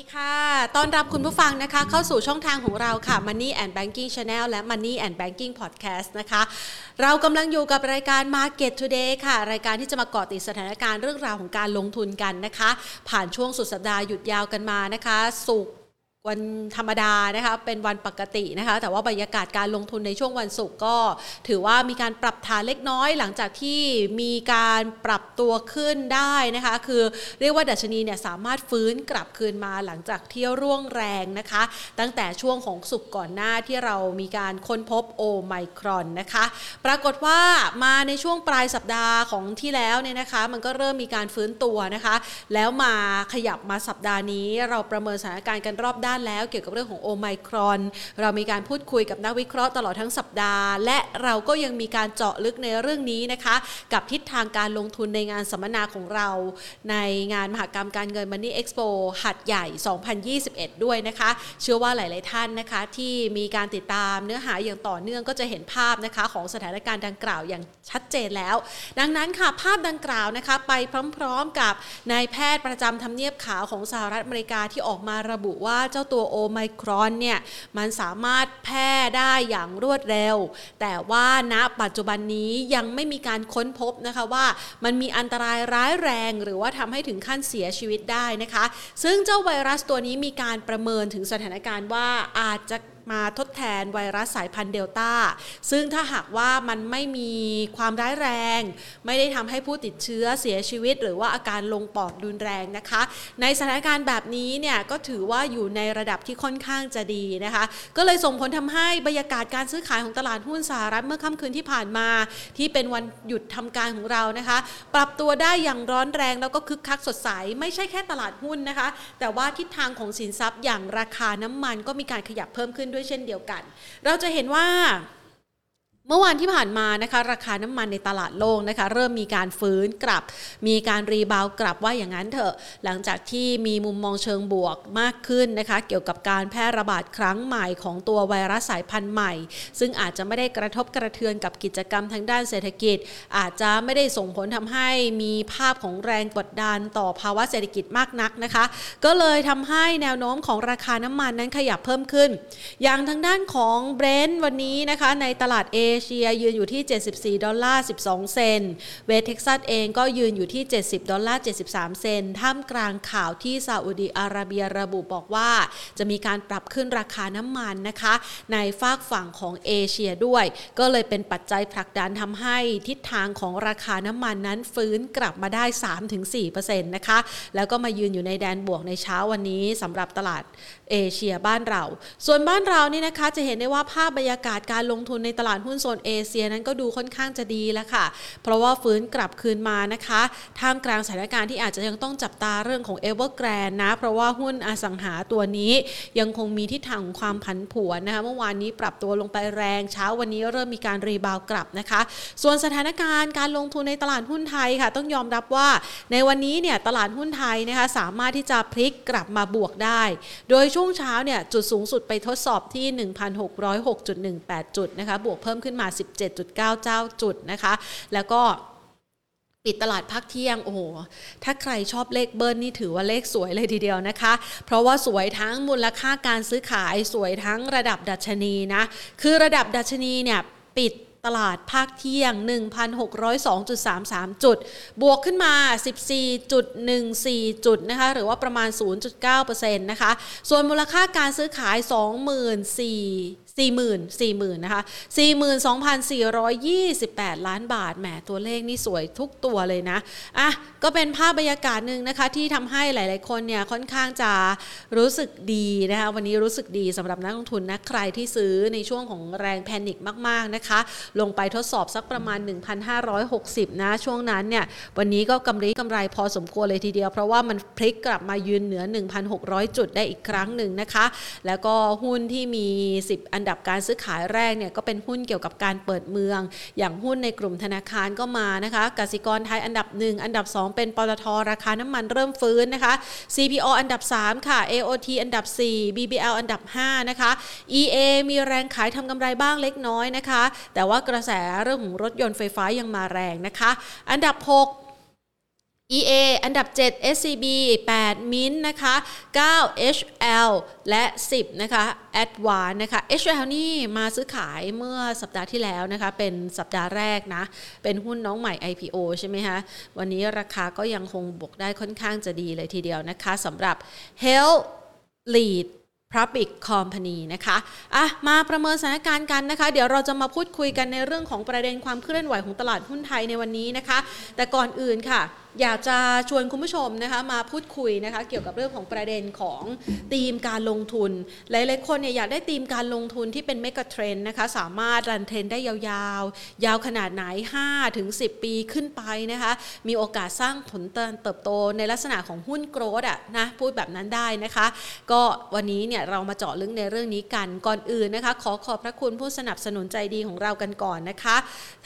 ดีค่ะต้อนรับคุณผู้ฟังนะคะ เข้าสู่ช่องทางของเราค่ะ Money and Banking Channel และ Money and Banking Podcast นะคะ เรากำลังอยู่กับรายการ Market Today ค่ะ รายการที่จะมาเกาะติดสถานการณ์เรื่องราวของการลงทุนกันนะคะ ผ่านช่วงสุดสัปดาห์หยุดยาวกันมานะคะ สุก วันธรรมดานะคะเป็นวันปกตินะคะแต่ว่าบรรยากาศการลงทุนในช่วงวันศุกร์ก็ ถือว่ามีการปรับฐานเล็กน้อย หลังจากที่มีการปรับตัวขึ้นได้นะคะคือเรียกว่าดัชนีเนี่ยสามารถฟื้นกลับคืนมาหลังจากที่ร่วงแรงนะคะ ตั้งแต่ช่วงของศุกร์ก่อนหน้าที่เรามีการค้นพบโอไมครอนนะคะปรากฏว่ามาในช่วงปลายสัปดาห์ของที่แล้วเนี่ยนะคะมันก็เริ่มมีการฟื้นตัวนะคะ แล้วมาขยับมาสัปดาห์นี้เราประเมินสถานการณ์กันรอบด้านด้านแล้วเกี่ยวกับเรื่องของโอไมครอน เรามีการพูดคุยกับนักวิเคราะห์ตลอดทั้งสัปดาห์ และเราก็ยังมีการเจาะลึกในเรื่องนี้นะคะ กับทิศทางการลงทุนในงานสัมมนาของเรา ในงานมหกรรมการเงิน Money Expo หัดใหญ่ 2021 ด้วยนะคะ เชื่อว่าหลาย ๆ ท่านนะคะที่มีการติดตามเนื้อหาอย่างต่อเนื่องก็จะเห็นภาพนะคะของสถานการณ์ดังกล่าวอย่างชัดเจนแล้ว ดังนั้นค่ะภาพดังกล่าวนะคะไปพร้อม ๆ กับนายแพทย์ประจำทำเนียบขาวของสหรัฐอเมริกาที่ออกมาระบุว่าเจ้าตัวโอไมครอนเนี่ยมันสามารถแพร่ได้อย่างรวดเร็ว แต่ว่าณปัจจุบันนี้ยังไม่มีการค้นพบนะคะว่ามันมีอันตรายร้ายแรง หรือว่าทำให้ถึงขั้นเสียชีวิตได้นะคะ ซึ่งเจ้าไวรัสตัวนี้มีการประเมินถึงสถานการณ์ว่าอาจจะ มาทดแทนไวรัสสายพันธุ์เดลต้า ซึ่งถ้าหากว่ามันไม่มีความร้ายแรง ไม่ได้ทำให้ผู้ติดเชื้อเสียชีวิต หรือว่าอาการลงปอดรุนแรงนะคะ ในสถานการณ์แบบนี้เนี่ยก็ถือว่าอยู่ในระดับที่ค่อนข้างจะดีนะคะ ก็เลยส่งผลทำให้บรรยากาศการซื้อขายของตลาดหุ้นสหรัฐเมื่อค่ำคืนที่ผ่านมา ที่เป็นวันหยุดทำการของเรานะคะ ปรับตัวได้อย่างร้อนแรงแล้วก็คึกคักสดใส ไม่ใช่แค่ตลาดหุ้นนะคะ แต่ว่าทิศทางของสินทรัพย์อย่างราคาน้ำมันก็มีการขยับเพิ่มขึ้นด้วยยเช่นเดียวกัน เราจะเห็นว่า เมื่อวานที่ผ่านมานะคะ ราคาน้ำมันในตลาดโลกนะคะ เริ่มมีการฟื้นกลับ มีการรีบาวกลับว่าอย่างนั้นเถอะ หลังจากที่มีมุมมองเชิงบวกมากขึ้นนะคะ เกี่ยวกับการแพร่ระบาดครั้งใหม่ของตัวไวรัสสายพันธุ์ใหม่ ซึ่งอาจจะไม่ได้กระทบกระเทือนกับกิจกรรมทางด้านเศรษฐกิจ อาจจะไม่ได้ส่งผลทำให้มีภาพของแรงกดดันต่อภาวะเศรษฐกิจมากนักนะคะ ก็เลยทำให้แนวโน้มของราคาน้ำมันนั้นขยับเพิ่มขึ้น อย่างทางด้านของเบรนท์วันนี้นะคะในตลาดเอเชียยืนอยู่ที่ 74 ดอลลาร์ 12 เซนต์ เวสต์เท็กซัสเองก็ยืนอยู่ที่ 70 ดอลลาร์ 73 เซนต์ ท่ามกลางข่าวที่ซาอุดีอาระเบียระบุบอกว่าจะมีการปรับขึ้นราคาน้ำมันนะคะ ในฟากฝั่งของเอเชียด้วย ก็เลยเป็นปัจจัยผลักดันทำให้ทิศทางของราคาน้ำมันนั้นฟื้นกลับมาได้ 3-4%นะคะ แล้วก็มายืนอยู่ในแดนบวกในเช้าวันนี้สำหรับตลาดเอเชียบ้านเรา ส่วนบ้านเรานี่นะคะจะเห็นได้ว่าภาพบรรยากาศการลงทุนในตลาดหุ้นโซนเอเชียนั้นก็ดูค่อนข้างจะดีแล้วค่ะ เพราะว่าฟื้นกลับคืนมานะคะ ท่ามกลางสถานการณ์ที่อาจจะยังต้องจับตาเรื่องของเอเวอร์แกรนนะ เพราะว่าหุ้นอสังหาตัวนี้ยังคงมีทิศทางของความผันผวนนะคะ เมื่อวานนี้ปรับตัวลงไปแรงเช้าวันนี้เริ่มมีการรีบาวกลับนะคะ ส่วนสถานการณ์การลงทุนในตลาดหุ้นไทยค่ะ ต้องยอมรับว่าในวันนี้เนี่ยตลาดหุ้นไทยนะคะสามารถที่จะพลิกกลับมาบวกได้ โดยช่วงเช้าเนี่ยจุดสูงสุดไปทดสอบที่ 1,606.18 จุดนะคะบวกเพิ่มขึ้นึ้นมา 17.99จุดนะคะ แล้วก็ปิดตลาดพักเที่ยง โอ้โห ถ้าใครชอบเลขเบิ้ลนี่ถือว่าเลขสวยเลยทีเดียวนะคะ เพราะว่าสวยทั้งมูลค่าการซื้อขายสวยทั้งระดับดัชนีนะ คือระดับดัชนีเนี่ยปิดตลาดภาคเที่ยง 1,602.33 จุด บวกขึ้นมา 14.14 จุดนะคะ หรือว่าประมาณ 0.9%นะคะ ส่วนมูลค่าการซื้อขาย 24 40,000 40,000นะคะ42,428 ล้านบาทแหมตัวเลขนี่สวยทุกตัวเลยนะอะก็เป็นภาพบรรยากาศหนึ่งนะคะที่ทำให้หลาย ๆ คนเนี่ยค่อนข้างจะรู้สึกดีนะคะวันนี้รู้สึกดีสำหรับนักลงทุนนะใครที่ซื้อในช่วงของแรงแพนิคมาก ๆ นะคะ ลงไปทดสอบสักประมาณ 1,560 นะช่วงนั้นเนี่ยวันนี้ก็กำไรกำไรพอสมควรเลยทีเดียว เพราะว่ามันพลิกกลับมายืนเหนือ 1,600 จุดได้อีกครั้งหนึ่งนะคะ แล้วก็หุ้นที่มี 10 อันดับการซื้อขายแรกเนี่ยก็เป็นหุ้นเกี่ยวกับการเปิดเมือง อย่างหุ้นในกลุ่มธนาคารก็มานะคะกสิกรไทยอันดับ 1 อันดับ 2 เป็นปตทราคาน้ำมันเริ่มฟื้นนะคะ CPO อันดับ 3 ค่ะ AOT อันดับ 4 BBL อันดับ 5 นะคะ EA มีแรงขายทำกำไรบ้างเล็กน้อยนะคะ แต่ว่ากระแสเรื่องของรถยนต์ไฟฟ้ายังมาแรงนะคะ อันดับ 6 EA อันดับ 7 SCB 8 Mint นะคะ 9 HL และ 10 นะคะ Advan นะคะ HL นี่มาซื้อขายเมื่อสัปดาห์ที่แล้วนะคะ เป็นสัปดาห์แรกนะ เป็นหุ้นน้องใหม่ IPO ใช่ไหมคะวันนี้ราคาก็ยังคงบวกได้ค่อนข้างจะดีเลยทีเดียวนะคะสำหรับ Health Lead Public Company นะคะอะมาประเมินสถานการณ์กันนะคะ เดี๋ยวเราจะมาพูดคุยกันในเรื่องของประเด็นความเคลื่อนไหวของตลาดหุ้นไทยในวันนี้นะคะ แต่ก่อนอื่นค่ะอยากจะชวนคุณผู้ชมนะคะมาพูดคุยนะคะเกี่ยวกับเรื่องของประเด็นของธีมการลงทุน หลายๆคนเนี่ยอยากได้ธีมการลงทุนที่เป็น megatrend นะคะสามารถ run trend ได้ยาวๆ ยาวขนาดไหน5ถึง10 ปีขึ้นไปนะคะมีโอกาสสร้างผลเติบโตในลักษณะของหุ้น growth อะนะพูดแบบนั้นได้นะคะ ก็วันนี้เนี่ยเรามาเจาะลึกในเรื่องนี้กันก่อนอื่นนะคะขอขอบพระคุณผู้สนับสนุนใจดีของเรากันก่อนนะคะ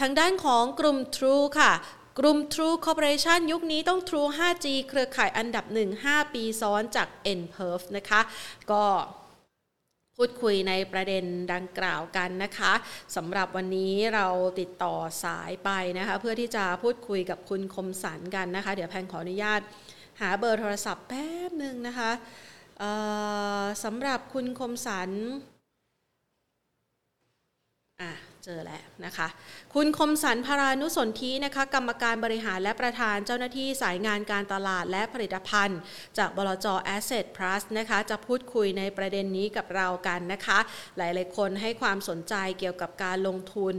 ทางด้านของกลุ่ม True ค่ะ กลุ่ม True Corporation ยุคนี้ต้อง True 5G เครือข่ายอันดับ 1 5 ปีซ้อนจาก n p e r f นะคะ ก็พูดคุยในประเด็นดังกล่าวกันนะคะสำหรับวันนี้เราติดต่อสายไปนะคะ เพื่อที่จะพูดคุยกับคุณคมสันกันนะคะ เดี๋ยวแพนขออนุญาต หาเบอร์โทรศัพท์แป๊บหนึ่งนะคะสำหรับคุณคมสันอะ เจอแล้วนะคะ คุณคมสันพารานุสนธินะคะ กรรมการบริหารและประธานเจ้าหน้าที่สายงานการตลาดและผลิตภัณฑ์ จากบลจ Asset Plus นะคะ จะพูดคุยในประเด็นนี้กับเรากันนะคะ หลายๆคนให้ความสนใจเกี่ยวกับการลงทุน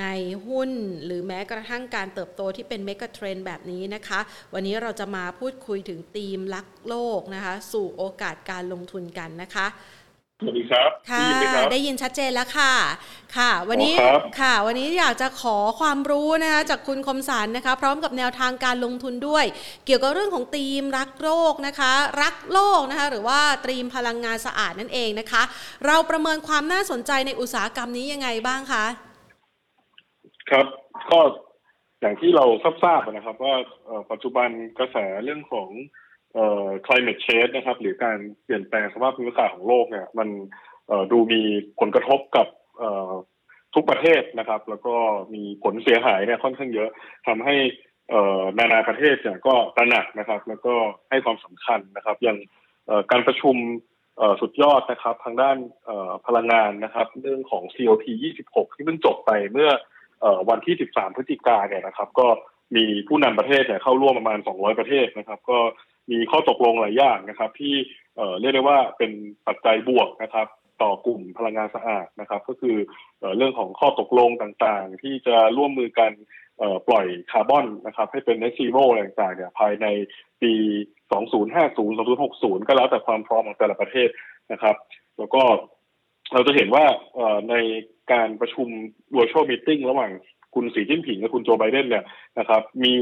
ในหุ้น หรือแม้กระทั่งการเติบโตที่เป็นเมกะเทรนแบบนี้นะคะ วันนี้เราจะมาพูดคุยถึงธีมลักโลกนะคะ สู่โอกาสการลงทุนกันนะคะ สวัสดีครับค่ะได้ยินชัดเจนแล้วค่ะ ค่ะ วันนี้ค่ะ วันนี้อยากจะขอความรู้นะคะจากคุณคมสันนะคะ พร้อมกับแนวทางการลงทุนด้วย เกี่ยวกับเรื่องของธีมรักโลกนะคะ รักโลกนะคะ หรือว่าธีมพลังงานสะอาดนั่นเองนะคะ เราประเมินความน่าสนใจในอุตสาหกรรมนี้ยังไงบ้างคะครับก็อย่างที่เราทราบนะครับ ว่าปัจจุบันกระแสเรื่องของ เอ่อ climate change นะครับ หรือการเปลี่ยนแปลงสภาพภูมิอากาศของโลกเนี่ย มันเอ่อดูมีผลกระทบกับเอ่อทุกประเทศนะครับ แล้วก็มีผลเสียหายเนี่ยค่อนข้างเยอะทำให้เอ่อนานาประเทศเนี่ยก็ตระหนักนะครับ แล้วก็ให้ความสำคัญนะครับ อย่างการประชุมสุดยอดนะครับ ทางด้านพลังงานนะครับ เรื่องของ COP 26 ที่เพิ่งจบไปเมื่อวันที่ 13 พฤศจิกาเนี่ยนะครับ ก็มีผู้นำประเทศเนี่ยเข้าร่วมประมาณ 200 ประเทศนะครับ ก็ มีข้อตกลงหลายอย่างนะครับ ที่เรียกได้ว่าเป็นปัจจัยบวกนะครับ ต่อกลุ่มพลังงานสะอาดนะครับ ก็คือเรื่องของข้อตกลงต่างๆ ที่จะร่วมมือกันปล่อยคาร์บอนนะครับ ให้เป็น net zero อะไรต่างๆเนี่ยภายในปี 2050 2060 ก็แล้วแต่ความพร้อมของแต่ละประเทศนะครับ แล้วก็เราจะเห็นว่าในการประชุม virtual meeting ระหว่าง คุณสีจิ้นผิงกับคุณโจไบเดนเนี่ยนะครับ มี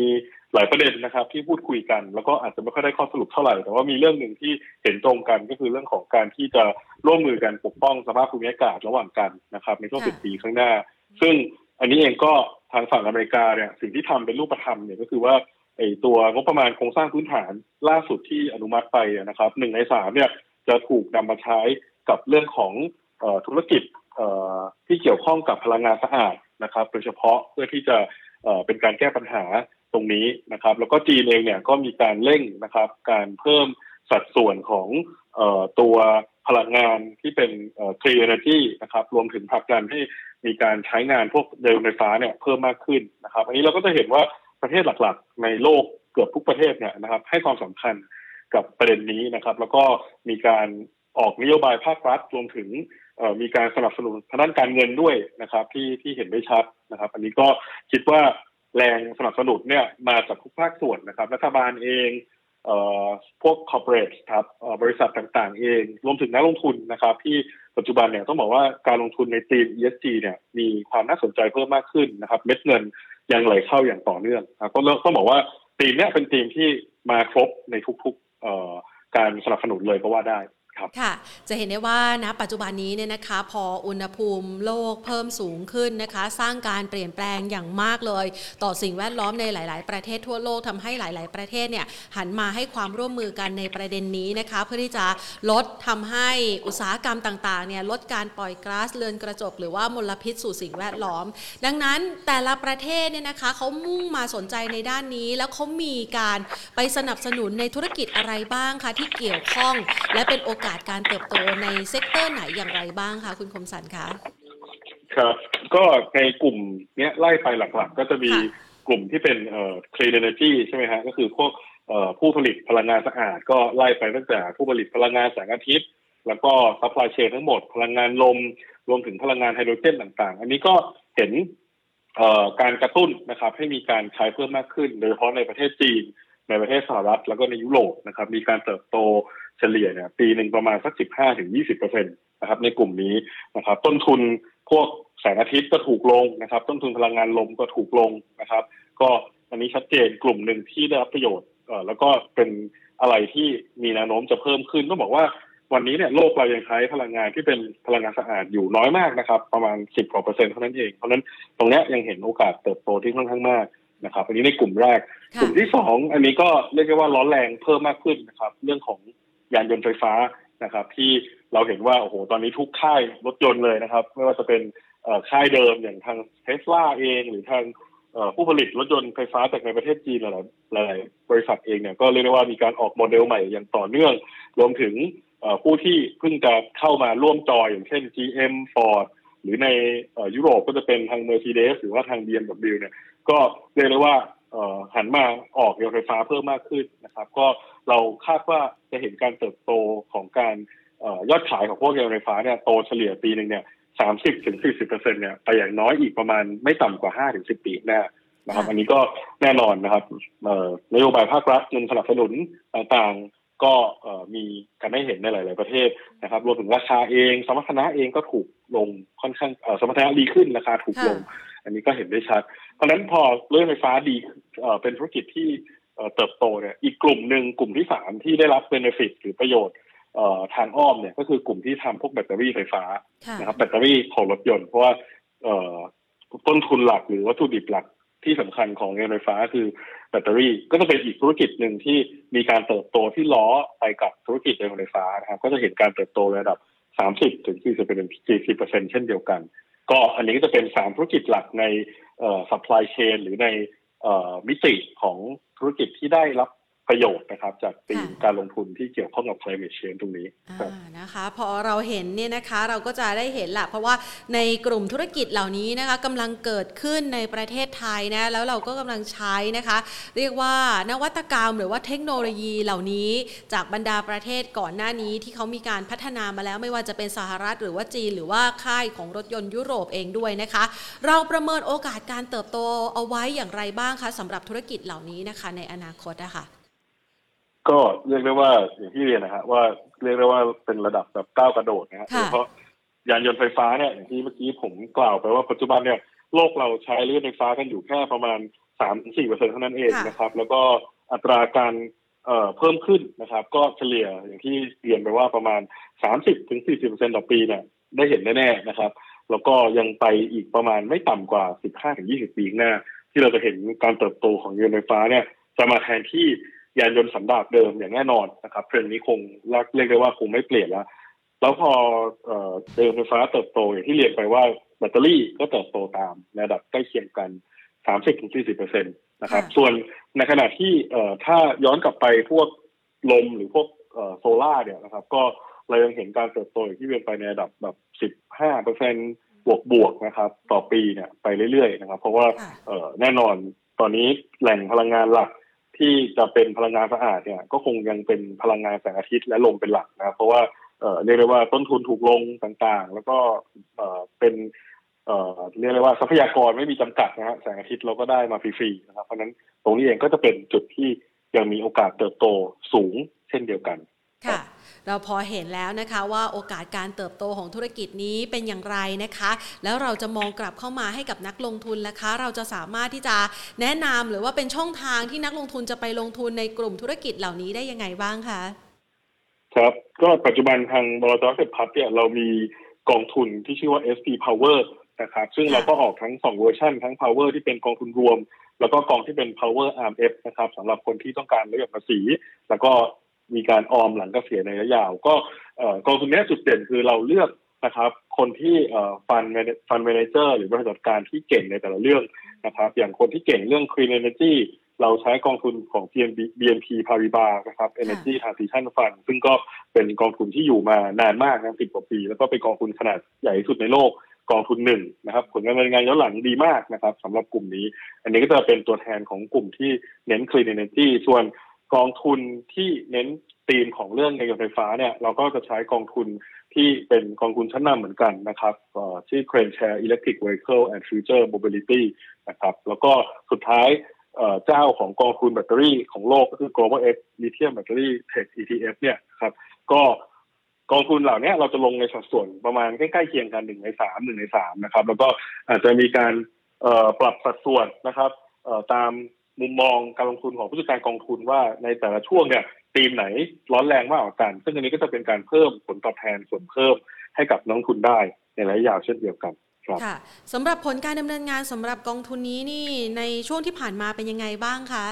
หลายประเด็นนะครับ ที่พูดคุยกัน แล้วก็อาจจะไม่ค่อยได้ข้อสรุปเท่าไหร่ แต่ว่ามีเรื่องหนึ่งที่เห็นตรงกันก็คือเรื่องของการที่จะร่วมมือกันปกป้องสภาพภูมิอากาศระหว่างกันนะครับในช่วงสิบปีข้างหน้า ซึ่งอันนี้เองก็ทางฝั่งอเมริกาเนี่ยสิ่งที่ทำเป็นรูปธรรมเนี่ยก็คือว่าไอ้ตัวงบประมาณโครงสร้างพื้นฐานล่าสุดที่อนุมัติไปนะครับหนึ่งในสามเนี่ยจะถูกนำมาใช้กับเรื่องของธุรกิจที่ เกี่ยวข้องกับพลังงานสะอาดนะครับ โดยเฉพาะเพื่อที่จะเป็นการแก้ปัญหาตรงนี้นะครับ แล้วก็จีนเองเนี่ยก็มีการเร่งนะครับ การเพิ่มสัดส่วนของตัวพลังงานที่เป็น clean energy นะครับ รวมถึงผลักดันให้มีการใช้งานพวกเร็วไฟฟ้าเนี่ยเพิ่มมากขึ้นนะครับ อันนี้เราก็จะเห็นว่าประเทศหลักๆ ในโลกเกือบทุกประเทศเนี่ยนะครับ ให้ความสำคัญกับประเด็นนี้นะครับ แล้วก็มีการออกนโยบายภาครัฐรวมถึง มีการสนับสนุนทางด้านการเงินด้วยนะครับ ที่ที่เห็นได้ชัดนะครับ อันนี้ก็คิดว่าแรงสนับสนุนเนี่ยมาจากทุกภาคส่วนนะครับ รัฐบาลเองเอ่อพวกคอร์ปอเรทครับบริษัทต่างๆ เอง รวมถึงนักลงทุนนะครับ ที่ปัจจุบันเนี่ยต้องบอกว่าการลงทุนในทีม ESG เนี่ยมีความน่าสนใจเพิ่มมากขึ้นนะครับ เม็ดเงินยังไหลเข้าอย่างต่อเนื่องครับก็ต้องบอกว่าทีมเนี้ยเป็นทีมที่มาครบในทุกๆการสนับสนุนเลยก็ว่าได้ ค่ะจะเห็นได้ว่าณปัจจุบันนี้เนี่ยนะคะพออุณหภูมิโลกเพิ่มสูงขึ้นนะคะ สร้างการเปลี่ยนแปลงอย่างมากเลย ต่อสิ่งแวดล้อมในหลาย ๆ ประเทศทั่วโลกทำให้หลาย ๆ ประเทศเนี่ยหันมาให้ความร่วมมือกันในประเด็นนี้นะคะ เพื่อที่จะลดทำให้อุตสาหกรรมต่าง ๆ เนี่ยลดการปล่อยก๊าซเรือนกระจก หรือว่ามลพิษสู่สิ่งแวดล้อม ดังนั้นแต่ละประเทศเนี่ยนะคะเขามุ่งมาสนใจในด้านนี้ แล้วเขามีการไปสนับสนุนในธุรกิจอะไรบ้างคะที่เกี่ยวข้อง และเป็นโอกาสการเติบโตใน sector ไหนอย่างไรบ้างคะคุณคมสันคะครับก็ในกลุ่มเนี้ยไล่ไปหลักๆ ก็จะมีค่ะกลุ่มที่เป็นเอ่อ clean energy ใช่ไหมฮะก็คือพวกเอ่อผู้ผลิตพลังงานสะอาด ก็ไล่ไปตั้งแต่ผู้ผลิตพลังงานแสงอาทิตย์ แล้วก็ supply chain ทั้งหมด พลังงานลม รวมถึงพลังงานไฮโดรเจนต่างๆ อันนี้ก็เห็นเอ่อการกระตุ้นนะครับ ให้มีการใช้เพิ่มมากขึ้น โดยเฉพาะในประเทศจีน ในประเทศสหรัฐแล้วก็ในยุโรปนะครับ มีการเติบโต เฉลี่ยเนี่ยปีหนึ่งประมาณสัก15ถึง20เปอร์เซ็นตนะครับในกลุ่มนี้นะครับต้นทุนพวกแสงอาทิตย์ก็ถูกลงนะครับ ต้นทุนพลังงานลมก็ถูกลงนะครับ ก็อันนี้ชัดเจนกลุ่มหนึ่งที่ได้รับประโยชน์เอ่อแล้วก็เป็นอะไรที่มีแนวโน้มจะเพิ่มขึ้นต้องบอกว่าวันนี้เนี่ยโลกเรายังใช้พลังงานที่เป็นพลังงานสะอาดอยู่น้อยมากนะครับ ประมาณ10กว่าเปอร์เซ็นต์เท่านั้นเองเพราะฉะนั้นตรงเนี้ยยังเห็นโอกาสเติบโตที่ค่อนข้างมากนะครับ อันนี้ในกลุ่มแรกกค่ะลุ่มที่สองอันนี้ก็เรียกได้ว่าร้อนแรงเพิ่มมากขึ้นนะครับ เรื่องของ ยานยนต์ไฟฟ้านะครับ ที่เราเห็นว่าโอ้โหตอนนี้ทุกค่ายรถยนต์เลยนะครับ ไม่ว่าจะเป็นค่ายเดิมอย่างทางเทสลาเองหรือทางผู้ผลิตรถยนต์ไฟฟ้าจากในประเทศจีนหลายๆหลายบริษัทเองเนี่ยก็เรียกได้ว่ามีการออกโมเดลใหม่อย่างต่อเนื่อง รวมถึงผู้ที่เพิ่งจะเข้ามาร่วมจอยอย่างเช่น GM Ford หรือในยุโรปก็จะเป็นทาง Mercedes หรือว่าทาง BMW เนี่ยก็เรียกได้ว่า หันมาออกยานไฟฟ้าเพิ่มมากขึ้นนะครับ ก็เราคาดว่าจะเห็นการเติบโตของการเอ่อยอดขายของพวกยานไฟฟ้าเนี่ยโตเฉลี่ยปีหนึ่งเนี่ยสามสิบถึงสี่สิบเปอร์เซ็นเนี่ยไปอย่างน้อยอีกประมาณไม่ต่ำกว่าห้าถึงสิบปีข้างหน้านะครับค่ะอันนี้ก็แน่นอนนะครับเอ่อนโยบายภาครัฐเงินสนับสนุนต่างๆก็เอ่อมีการให้เห็นในหลาย ๆ ประเทศนะครับ รวมถึงราคาเอง สมรรถนะเองก็ถูกลงค่อนข้างเอ่อสมรรถนะดีขึ้นราคาถูกลง อันนี้ก็เห็นได้ชัด เพราะฉะนั้นพอเรื่องไฟฟ้าดีเอ่อเป็นธุรกิจที่เอ่อเติบโตเนี่ยอีกกลุ่มหนึ่งกลุ่มที่สามที่ได้รับ benefit หรือประโยชน์เอ่อทางอ้อมเนี่ยก็คือกลุ่มที่ทำพวกแบตเตอรี่ไฟฟ้าค่ะนะครับแบตเตอรี่ของรถยนต์เพราะว่าเอ่อต้นทุนหลักหรือวัตถุดิบหลักที่สำคัญของยานไฟฟ้าคือแบตเตอรี่ ก็จะเป็นอีกธุรกิจหนึ่งที่มีการเติบโตที่ล้อไปกับธุรกิจยานไฟฟ้านะครับก็จะเห็นการเติบโตระดับ 30ถึง40เป็น40เปอร์เซ็นเช่นเดียวกัน ก็อันนี้ก็จะเป็นสามธุรกิจหลักในเอ่อ supply chain หรือในเอ่อมิติของธุรกิจที่ได้รับ ประโยชน์นะครับ จากธีมค่ะการลงทุนที่เกี่ยวข้องกับ climate change ตรงนี้ครับอ่านะคะ พอเราเห็นเนี่ยนะคะเราก็จะได้เห็นแหละเพราะว่าในกลุ่มธุรกิจเหล่านี้นะคะกำลังเกิดขึ้นในประเทศไทยนะแล้วเราก็กำลังใช้นะคะ เรียกว่านวัตกรรมหรือว่าเทคโนโลยีเหล่านี้ จากบรรดาประเทศก่อนหน้านี้ที่เขามีการพัฒนามาแล้วไม่ว่าจะเป็นสหรัฐหรือว่าจีน หรือว่าค่ายของรถยนต์ยุโรปเองด้วยนะคะ เราประเมินโอกาสการเติบโตเอาไว้อย่างไรบ้างคะสำหรับธุรกิจเหล่านี้นะคะ ในอนาคตนะคะ ก็เรียกได้ว่าอย่างที่เรียนนะฮะว่าเรียกได้ว่าเป็นระดับแบบก้าวกระโดดนะฮะค่ะโดยเฉพาะยานยนต์ไฟฟ้าเนี่ยอย่างที่เมื่อกี้ผมกล่าวไปว่าปัจจุบันเนี่ยโลกเราใช้เรื่องไฟฟ้ากันอยู่แค่ประมาณสามถึงสี่เปอร์เซ็นเท่านั้นเองนะครับ แล้วก็อัตราการเอ่อเพิ่มขึ้นนะครับ ก็เฉลี่ยอย่างที่เรียนไปว่าประมาณสามสิบถึงสี่สิบเปอร์เซ็นต่อปีเนี่ยได้เห็นแน่ๆนะครับ แล้วก็ยังไปอีกประมาณไม่ต่ำกว่าสิบห้าถึงยี่สิบปีข้างหน้า ที่เราจะเห็นการเติบโตของยานยนต์ไฟฟ้าเนี่ยจะมาแทนที่ ยานยนต์สันดาปเดิมอย่างแน่นอนนะครับเทรนด์นี้คงเรียกได้ว่าคงไม่เปลี่ยนแล้วแล้วพอเอ่อเดินไฟฟ้าเติบโตอย่างที่เรียนไปว่าแบตเตอรี่ก็เติบโตตามในระดับใกล้เคียงกัน 30-40%นะครับค่ะส่วนในขณะที่เอ่อถ้าย้อนกลับไปพวกลมหรือพวกเอ่อโซล่าร์เนี่ยนะครับ ก็เรายังเห็นการเติบโตอย่างที่เรียนไปในระดับแบบ 15%บวกบวกๆนะครับ ต่อปีเนี่ยไปเรื่อยๆนะครับ เพราะว่าค่ะเอ่อแน่นอนตอนนี้แหล่งพลังงานหลัก ที่จะเป็นพลังงานสะอาดเนี่ยก็คงยังเป็นพลังงานแสงอาทิตย์และลมเป็นหลักนะครับเพราะว่าเอ่อเรียกได้ว่าต้นทุนถูกลงต่างๆ แล้วก็เอ่อเป็นเอ่อเรียกได้ว่าทรัพยากรไม่มีจำกัดนะฮะแสงอาทิตย์เราก็ได้มาฟรีๆนะครับเพราะฉะนั้นตรงนี้เองก็จะเป็นจุดที่ยังมีโอกาสเติบโตสูงเช่นเดียวกัน ค่ะ เราพอเห็นแล้วนะคะว่าโอกาสการเติบโตของธุรกิจนี้เป็นอย่างไรนะคะ แล้วเราจะมองกลับเข้ามาให้กับนักลงทุนนะคะ เราจะสามารถที่จะแนะนำหรือว่าเป็นช่องทางที่นักลงทุนจะไปลงทุนในกลุ่มธุรกิจเหล่านี้ได้ยังไงบ้างคะครับก็ปัจจุบันทางบลจเสร็จพัฒน์เนี่ยเรามีกองทุนที่ชื่อว่า SP Power นะครับซึ่งเราก็ออกทั้งสองเวอร์ชันทั้ง Power ที่เป็นกองทุนรวม แล้วก็กองที่เป็น Power RMF นะครับสำหรับคนที่ต้องการลดหย่อนภาษี แล้วก็ มีการออมหลังเกษียณในระยะยาว ก็กองทุนนี้จุดเด่นคือเราเลือกนะครับ คนที่ฟันฟันเมนเจอร์หรือบริษัทการที่เก่งในแต่ละเรื่องนะครับ อย่างคนที่เก่งเรื่อง Clean Energy เราใช้กองทุนของ BNP BNP Paribas นะครับ Energy Transition Fund ซึ่งก็เป็นกองทุนที่อยู่มานานมากนะสิบกว่าปี แล้วก็เป็นกองทุนขนาดใหญ่ที่สุดในโลกกองทุนหนึ่งนะครับ ผลการดำเนินงานย้อนหลังดีมากนะครับสำหรับกลุ่มนี้ อันนี้ก็จะเป็นตัวแทนของกลุ่มที่เน้น Clean Energy ส่วน กองทุนที่เน้นธีมของเรื่องยานไฟฟ้าเนี่ยเราก็จะใช้กองทุนที่เป็นกองทุนชั้นนำเหมือนกันนะครับชื่อ Crane Share Electric Vehicle and Future Mobility นะครับแล้วก็สุดท้ายเจ้าของกองทุนแบตเตอรี่ของโลกก็คือ Global X Lithium Battery Tech ETF เนี่ยครับก็กองทุนเหล่านี้เราจะลงในสัดส่วนประมาณใกล้ๆเคียงกันหนึ่งในสามหนึ่งในสามนะครับ แล้วก็อาจจะมีการปรับสัดส่วนนะครับตาม มุมมองการลงทุนของผู้จัดการกองทุนว่าในแต่ละช่วงเนี่ยธีมไหนร้อนแรงมากกว่ากัน ซึ่งอันนี้ก็จะเป็นการเพิ่มผลตอบแทนส่วนเพิ่มให้กับนักทุนได้ในระยะยาวเช่นเดียวกันครับค่ะสำหรับผลการดำเนินงานสำหรับกองทุนนี้นี่ในช่วงที่ผ่านมาเป็นยังไงบ้างคะ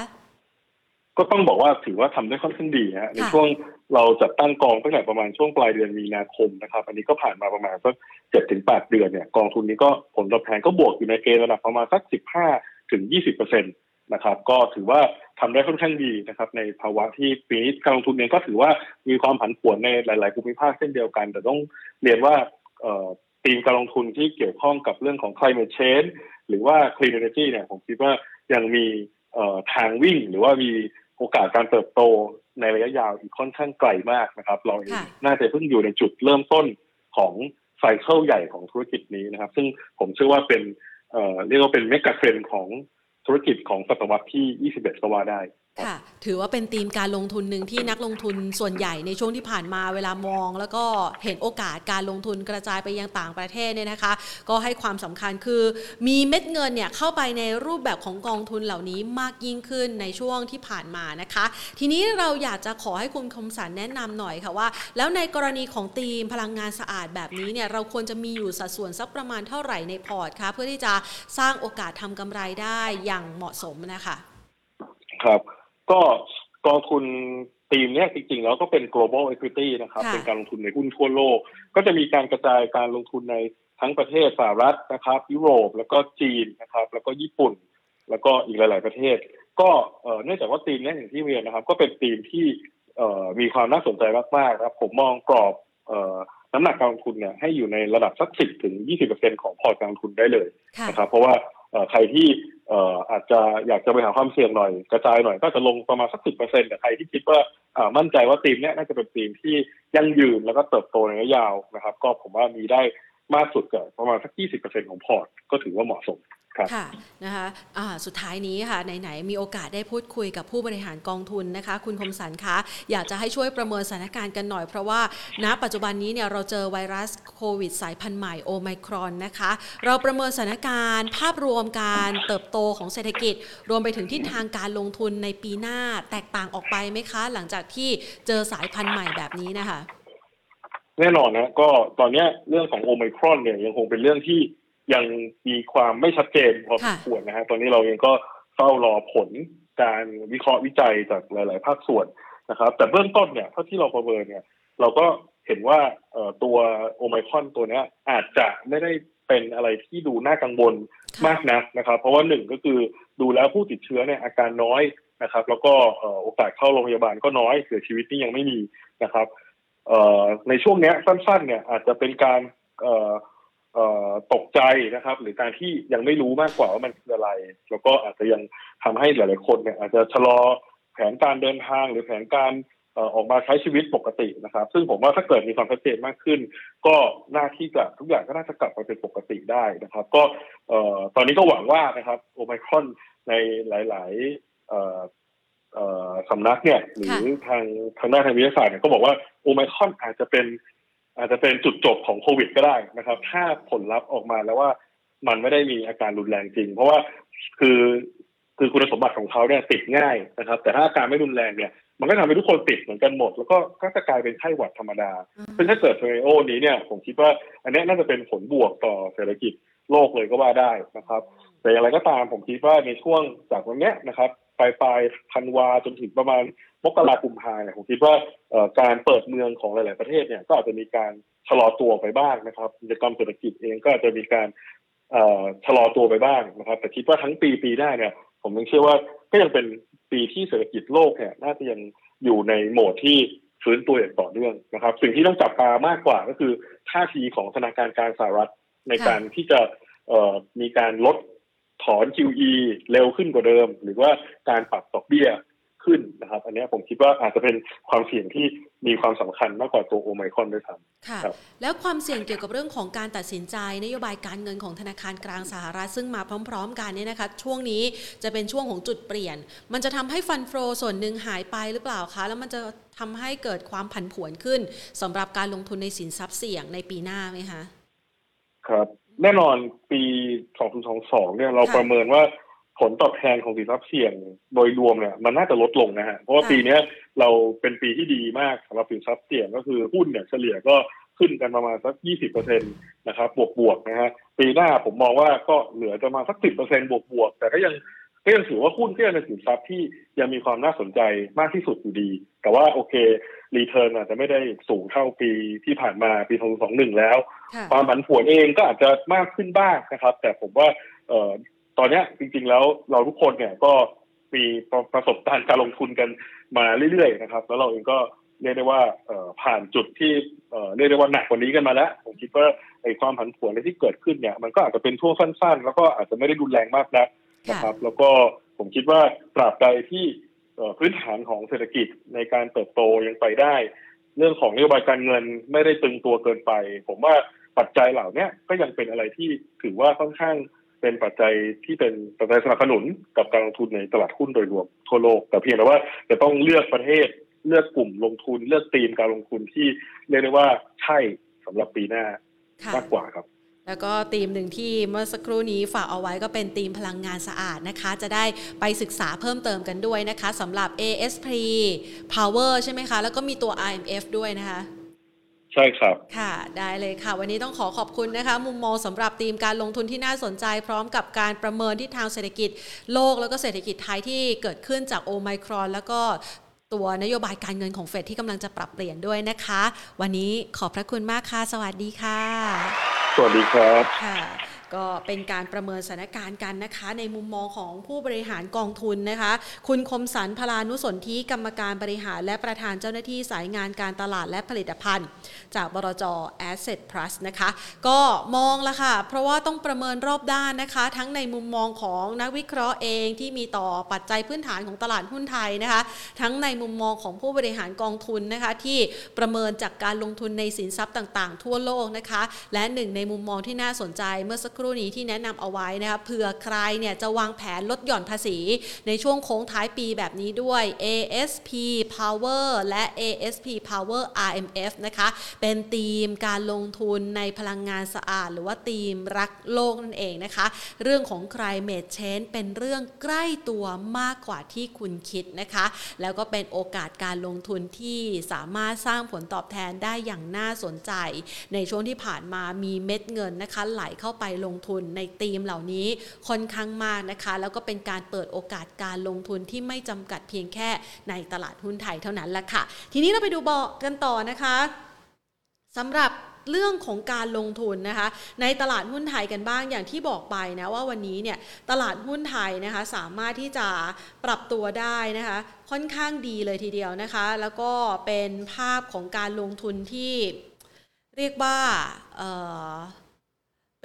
ก็ต้องบอกว่าถือว่าทำได้ค่อนข้างดีฮะในช่วงเราจัดตั้งกองตั้งแต่ประมาณช่วงปลายเดือนมีนาคมนะครับ อันนี้ก็ผ่านมาประมาณสักเจ็ดถึงแปดเดือนเนี่ยกองทุนนี้ก็ผลตอบแทนก็บวกอยู่ในเกณฑ์ระดับประมาณสักสิบห้าถึงยี่สิบเปอร์เซ็นต นะครับ ก็ถือว่าทำได้ค่อนข้างดีนะครับ ในภาวะที่ปีนี้การลงทุนเองก็ถือว่ามีความผันผวนในหลาย ๆ ภูมิภาคเช่นเดียวกัน แต่ต้องเรียนว่าธีมการลงทุนที่เกี่ยวข้องกับเรื่องของ climate change หรือว่า clean energy เนี่ยผมคิดว่ายังมีทางวิ่งหรือว่ามีโอกาสการเติบโตในระยะยาวอีกค่อนข้างไกลมากนะครับ เราเองน่าจะเพิ่งอยู่ในจุดเริ่มต้นของไซเคิลใหญ่ของธุรกิจนี้นะครับ ซึ่งผมเชื่อว่าเป็นเรียกว่าเป็นเมกะเทรนของ ธุรกิจของศตวรรษที่ 21 ก็ว่าได้ ค่ะถือว่าเป็นธีมการลงทุนหนึ่งที่นักลงทุนส่วนใหญ่ในช่วงที่ผ่านมาเวลามอง แล้วก็เห็นโอกาสการลงทุนกระจายไปยังต่างประเทศเนี่ยนะคะ ก็ให้ความสำคัญคือ มีเม็ดเงินเนี่ยเข้าไปในรูปแบบของกองทุนเหล่านี้มากยิ่งขึ้นในช่วงที่ผ่านมานะคะ ทีนี้เราอยากจะขอให้คุณคมสันแนะนำหน่อยค่ะว่า แล้วในกรณีของธีมพลังงานสะอาดแบบนี้เนี่ยเราควรจะมีอยู่สัดส่วนสักประมาณเท่าไหร่ในพอร์ตคะเพื่อที่จะสร้างโอกาสทำกำไรได้อย่างเหมาะสมนะคะ ครับ ก็กองทุนทีมเนี้ยจริงๆแล้วก็เป็น global equity นะครับ เป็นการลงทุนในหุ้นทั่วโลก ก็จะมีการกระจายการลงทุนในทั้งประเทศสหรัฐนะครับ ยุโรปแล้วก็จีนนะครับ แล้วก็ญี่ปุ่น แล้วก็อีกหลาย ๆประเทศ ก็เนื่องจากว่าทีมนี้อย่างที่เรียนนะครับ ก็เป็นทีมที่มีความน่าสนใจมากๆนะครับ ผมมองกรอบน้ำหนักการลงทุนเนี่ยให้อยู่ในระดับสักสิบถึงยี่สิบเปอร์เซ็นของพอร์ตการลงทุนได้เลยนะครับ เพราะว่า ใครที่อาจจะอยากจะไปหาความเสี่ยงหน่อยกระจายหน่อยก็จะลงประมาณสักสิบเปอร์เซ็นต์แต่ใครที่คิดว่ามั่นใจว่าทีมนี้น่าจะเป็นทีมที่ยั่งยืนแล้วก็เติบโตในระยะยาวนะครับ ก็ผมว่ามีได้มากสุดเกิดประมาณสักยี่สิบเปอร์เซ็นต์ของพอร์ตก็ถือว่าเหมาะสม ค่ะนะคะะสุดท้ายนี้ค่ะไหนๆมีโอกาสได้พูดคุยกับผู้บริหารกองทุนนะคะ คุณคมสันคะอยากจะให้ช่วยประเมินสถานการณ์กันหน่อย เพราะว่าณปัจจุบันนี้เนี่ยเราเจอไวรัสโควิดสายพันธุ์ใหม่โอไมครอนนะคะ เราประเมินสถานการณ์ ภาพรวมการเติบโตของเศรษฐกิจ รวมไปถึงทิศทางการลงทุนในปีหน้าแตกต่างออกไปไหมคะ หลังจากที่เจอสายพันธุ์ใหม่แบบนี้นะคะ แน่นอนนะก็ตอนนี้เรื่องของโอไมครอนเนี่ยยังคงเป็นเรื่องที่ ยังมีความไม่ชัดเจนพอสมควรนะฮะตอนนี้เราเองก็เฝ้ารอผลการวิเคราะห์วิจัยจากหลาย ๆ ภาคส่วนนะครับ แต่เบื้องต้นเนี่ยเท่าที่เราประเมินเนี่ย เราก็เห็นว่าตัวโอไมคอนตัวนี้อาจจะไม่ได้เป็นอะไรที่ดูน่ากังวลมากนักนะครับ เพราะว่าหนึ่งก็คือดูแล้วผู้ติดเชื้อเนี่ยอาการน้อยนะครับ แล้วก็โอกาสเข้าโรงพยาบาลก็น้อยเสียชีวิตนี่ยังไม่มีนะครับในช่วงนี้สั้น ๆ เนี่ยอาจจะเป็นการ ตกใจนะครับ หรือการที่ยังไม่รู้มากกว่าว่ามันคืออะไร แล้วก็อาจจะยังทำให้หลาย ๆ คนเนี่ยอาจจะชะลอแผนการเดินทางหรือแผนการออกมาใช้ชีวิตปกตินะครับ ซึ่งผมว่าถ้าเกิดมีความชัดเจนมากขึ้น ก็หน้าที่จะทุกอย่างก็น่าจะกลับมาเป็นปกติได้นะครับ ก็ตอนนี้ก็หวังว่านะครับโอไมครอนในหลาย ๆสำนักเนี่ยหรือทางทางด้านทางวิทยาศาสตร์เนี่ยก็บอกว่าโอไมครอนอาจจะเป็น อาจจะเป็นจุดจบของโควิดก็ได้นะครับ ถ้าผลลัพธ์ออกมาแล้วว่ามันไม่ได้มีอาการรุนแรงจริง เพราะว่าคือคือคุณสมบัติของเขาเนี่ยติดง่ายนะครับ แต่ถ้าอาการไม่รุนแรงเนี่ย มันก็ทำให้ทุกคนติดเหมือนกันหมด แล้วก็ก็จะกลายเป็นไข้หวัดธรรมดา ซึ่งถ้าเกิดเซเนโอนี้เนี่ย ผมคิดว่า อันนี้น่าจะเป็นผลบวกต่อเศรษฐกิจโลกเลยก็ว่าได้นะครับ แต่อย่างไรก็ตามผมคิดว่าในช่วงจากวันนี้นะครับ ปลายปลายธันวาจนถึงประมาณมกราคมพาเนี่ยผมคิดว่าการเปิดเมืองของหลาย ๆ ประเทศเนี่ยก็อาจจะมีการชะลอตัวไปบ้างนะครับกิจกรรมเศรษฐกิจเองก็อาจจะมีการชะลอตัวไปบ้างนะครับ แต่คิดว่าทั้งปีปีหน้าเนี่ย ผมยังเชื่อว่าก็ยังเป็นปีที่เศรษฐกิจโลกเนี่ยน่าจะยังอยู่ในโหมดที่ฟื้นตัวอย่างต่อเนื่องนะครับ สิ่งที่ต้องจับตามากกว่าก็คือท่าทีของธนาคารกลางสหรัฐในการที่จะมีการลด ถอน QE เร็วขึ้นกว่าเดิม หรือว่าการปรับดอกเบี้ยขึ้นนะครับ อันนี้ผมคิดว่าอาจจะเป็นความเสี่ยงที่มีความสำคัญมากกว่าตัวโอไมคอนด้วยซ้ำค่ะ แล้วความเสี่ยงเกี่ยวกับเรื่องของการตัดสินใจ นโยบายการเงินของธนาคารกลางสหรัฐซึ่งมาพร้อม ๆ กันเนี่ยนะคะ ช่วงนี้จะเป็นช่วงของจุดเปลี่ยน มันจะทำให้ฟันโฟส่วนหนึ่งหายไปหรือเปล่าคะ แล้วมันจะทำให้เกิดความผันผวนขึ้นสำหรับการลงทุนในสินทรัพย์เสี่ยงในปีหน้าไหมคะ ครับ แน่นอนปี 2022 เนี่ยเราประเมินว่าผลตอบแทนของสินทรัพย์เสี่ยงโดยรวมเนี่ยมันน่าจะลดลงนะฮะเพราะว่าปีนี้เราเป็นปีที่ดีมากสำหรับสินทรัพย์เสี่ยงก็คือหุ้นเนี่ยเฉลี่ยก็ขึ้นกันประมาณสัก 20เปอร์เซ็นต์นะครับบวกบวกนะฮะปีหน้าผมมองว่าก็เหลือจะมาสัก 10เปอร์เซ็นต์บวกบวกแต่ก็ยัง ก็ยังถือว่าหุ้นก็ยังเป็นสินทรัพย์ที่ยังมีความน่าสนใจมากที่สุดอยู่ดี แต่ว่าโอเครีเทิร์นอาจจะไม่ได้สูงเท่าปีที่ผ่านมาปี2021 แล้ว ความผันผวนเองก็อาจจะมากขึ้นบ้างนะครับ แต่ผมว่าเอ่อตอนนี้จริง ๆ แล้วเราทุกคนเนี่ยก็มีประสบการณ์การลงทุนกันมาเรื่อยๆนะครับ แล้วเราเองก็เรียกได้ว่าผ่านจุดที่เรียกได้ว่าหนักกว่านี้กันมาแล้ว ผมคิดว่าไอ้ความผันผวนที่เกิดขึ้นเนี่ยมันก็อาจจะเป็นช่วงสั้นๆ แล้วก็อาจจะไม่ได้รุนแรงมากนัก นะครับแล้วก็ผมคิดว่าตราบใดที่พื้นฐานของเศรษฐกิจในการเติบโตยังไปได้ เรื่องของนโยบายการเงินไม่ได้ตึงตัวเกินไป ผมว่าปัจจัยเหล่านี้ก็ยังเป็นอะไรที่ถือว่าค่อนข้างเป็นปัจจัยที่เป็นปัจจัยสนับสนุนกับการลงทุนในตลาดหุ้นโดยรวมทั่วโลก แต่เพียงแต่ว่าจะต้องเลือกประเทศเลือกกลุ่มลงทุน เลือกธีมการลงทุนที่เรียกได้ว่าใช่สำหรับปีหน้ามากกว่าครับ แล้วก็ธีมหนึ่งที่เมื่อสักครู่นี้ฝากเอาไว้ก็เป็นธีมพลังงานสะอาดนะคะ จะได้ไปศึกษาเพิ่มเติมกันด้วยนะคะสำหรับ ASP Power ใช่ไหมคะ แล้วก็มีตัว IMF ด้วยนะคะ ใช่ครับ ค่ะ ได้เลยค่ะ วันนี้ต้องขอขอบคุณนะคะ มุมมองสำหรับธีมการลงทุนที่น่าสนใจ พร้อมกับการประเมินที่ทางเศรษฐกิจโลกแล้วก็เศรษฐกิจไทยที่เกิดขึ้นจากโอไมครอน แล้วก็ ตัวนโยบายการเงินของเฟดที่กำลังจะปรับเปลี่ยนด้วยนะคะ วันนี้ขอบพระคุณมากค่ะ สวัสดีค่ะ สวัสดีครับค่ะ ก็เป็นการประเมินสถานการณ์กันนะคะ ในมุมมองของผู้บริหารกองทุนนะคะ คุณคมสันพลานุสนธิกรรมการบริหารและประธานเจ้าหน้าที่สายงานการตลาดและผลิตภัณฑ์ จากบรจ Asset Plus นะคะ ก็มองละค่ะ เพราะว่าต้องประเมินรอบด้านนะคะ ทั้งในมุมมองของนักวิเคราะห์เองที่มีต่อปัจจัยพื้นฐานของตลาดหุ้นไทยนะคะ ทั้งในมุมมองของผู้บริหารกองทุนนะคะ ที่ประเมินจากการลงทุนในสินทรัพย์ต่าง ๆ ทั่วโลกนะคะ และหนึ่งในมุมมองที่น่าสนใจเมื่อสักครู่รูนี้ที่แนะนำเอาไว้นะคะเผื่อใครเนี่ยจะวางแผนลดหย่อนภาษีในช่วงโค้งท้ายปีแบบนี้ด้วย ASP Power และ ASP Power RMF นะคะเป็นธีมการลงทุนในพลังงานสะอาด หรือว่าธีมรักโลกนั่นเองนะคะ เรื่องของ climate change เป็นเรื่องใกล้ตัวมากกว่าที่คุณคิดนะคะ แล้วก็เป็นโอกาสการลงทุนที่สามารถสร้างผลตอบแทนได้อย่างน่าสนใจ ในช่วงที่ผ่านมามีเม็ดเงินนะคะไหลเข้าไปลงทุนในธีมเหล่านี้ค่อนข้างมากนะคะ แล้วก็เป็นการเปิดโอกาสการลงทุนที่ไม่จำกัดเพียงแค่ในตลาดหุ้นไทยเท่านั้นละค่ะ ทีนี้เราไปดูบอกกันต่อนะคะสำหรับเรื่องของการลงทุนนะคะ ในตลาดหุ้นไทยกันบ้างอย่างที่บอกไปนะว่าวันนี้เนี่ยตลาดหุ้นไทยนะคะสามารถที่จะปรับตัวได้นะคะค่อนข้างดีเลยทีเดียวนะคะ แล้วก็เป็นภาพของการลงทุนที่เรียกว่า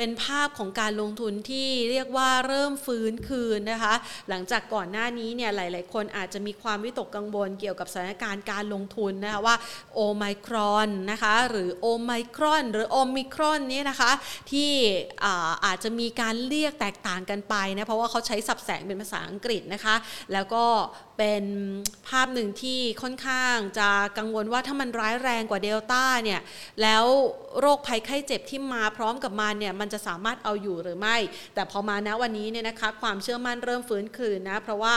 เป็นภาพของการลงทุนที่เรียกว่าเริ่มฟื้นคืนนะคะ หลังจากก่อนหน้านี้เนี่ยหลาย ๆ คนอาจจะมีความวิตกกังวลเกี่ยวกับสถานการณ์การลงทุนนะคะว่าโอไมครอนนะคะหรือโอไมครอนหรือโอมิครอนนี่นะคะที่อาอาจจะมีการเรียกแตกต่างกันไปนะเพราะว่าเขาใช้สับแสงเป็นภาษาอังกฤษนะคะ แล้วก็ เป็นภาพหนึ่งที่ค่อนข้างจะกังวลว่าถ้ามันร้ายแรงกว่าเดลต้าเนี่ยแล้วโรคภัยไข้เจ็บที่มาพร้อมกับมันเนี่ยมันจะสามารถเอาอยู่หรือไม่ แต่พอมาณวันนี้เนี่ยนะคะความเชื่อมั่นเริ่มฟื้นคืนนะเพราะว่า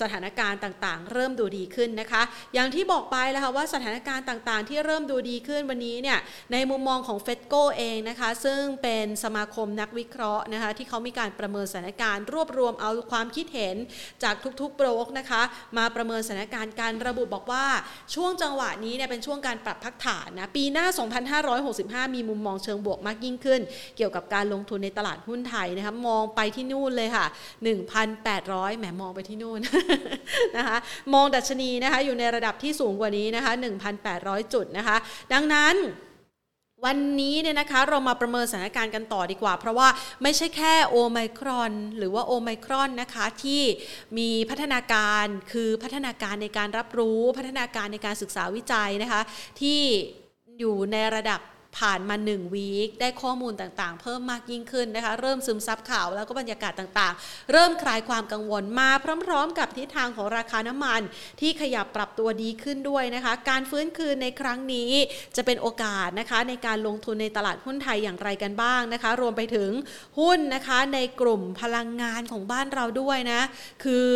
สถานการณ์ต่างๆ เริ่มดูดีขึ้นนะคะ อย่างที่บอกไปแล้วค่ะว่าสถานการณ์ต่างๆ ที่เริ่มดูดีขึ้นวันนี้เนี่ยในมุมมองของเฟดโกเองนะคะซึ่งเป็นสมาคมนักวิเคราะห์นะคะที่เขามีการประเมินสถานการณ์รวบรวมเอาความคิดเห็นจากทุกๆโบรกนะคะมาประเมินสถานการณ์การระบุบอกว่าช่วงจังหวะนี้เนี่ยเป็นช่วงการปรับพักฐานนะปีหน้า 2565 มีมุมมองเชิงบวกมากยิ่งขึ้น เกี่ยวกับการลงทุนในตลาดหุ้นไทยนะคะมองไปที่นู่นเลยค่ะ 1,800แหมมองไปที่นู่นนะคะมองดัชนีนะคะอยู่ในระดับที่สูงกว่านี้นะคะ1,800 จุดนะคะ ดังนั้น วันนี้เนี่ยนะคะเรามาประเมินสถานการณ์กันต่อดีกว่า เพราะว่าไม่ใช่แค่โอไมครอน หรือว่าโอไมครอนนะคะที่มีพัฒนาการคือพัฒนาการในการรับรู้ พัฒนาการในการศึกษาวิจัยนะคะที่อยู่ในระดับ ผ่านมา1วีคได้ข้อมูลต่างๆ เพิ่มมากยิ่งขึ้นนะคะ เริ่มซึมซับข่าวแล้วก็บรรยากาศต่างๆ เริ่มคลายความกังวลมาพร้อมๆ กับทิศทางของราคาน้ำมัน ที่ขยับปรับตัวดีขึ้นด้วยนะคะ การฟื้นคืนในครั้งนี้จะเป็นโอกาสนะคะในการลงทุนในตลาดหุ้นไทยอย่างไรกันบ้างนะคะ รวมไปถึงหุ้นนะคะในกลุ่มพลังงานของบ้านเราด้วยนะ คือ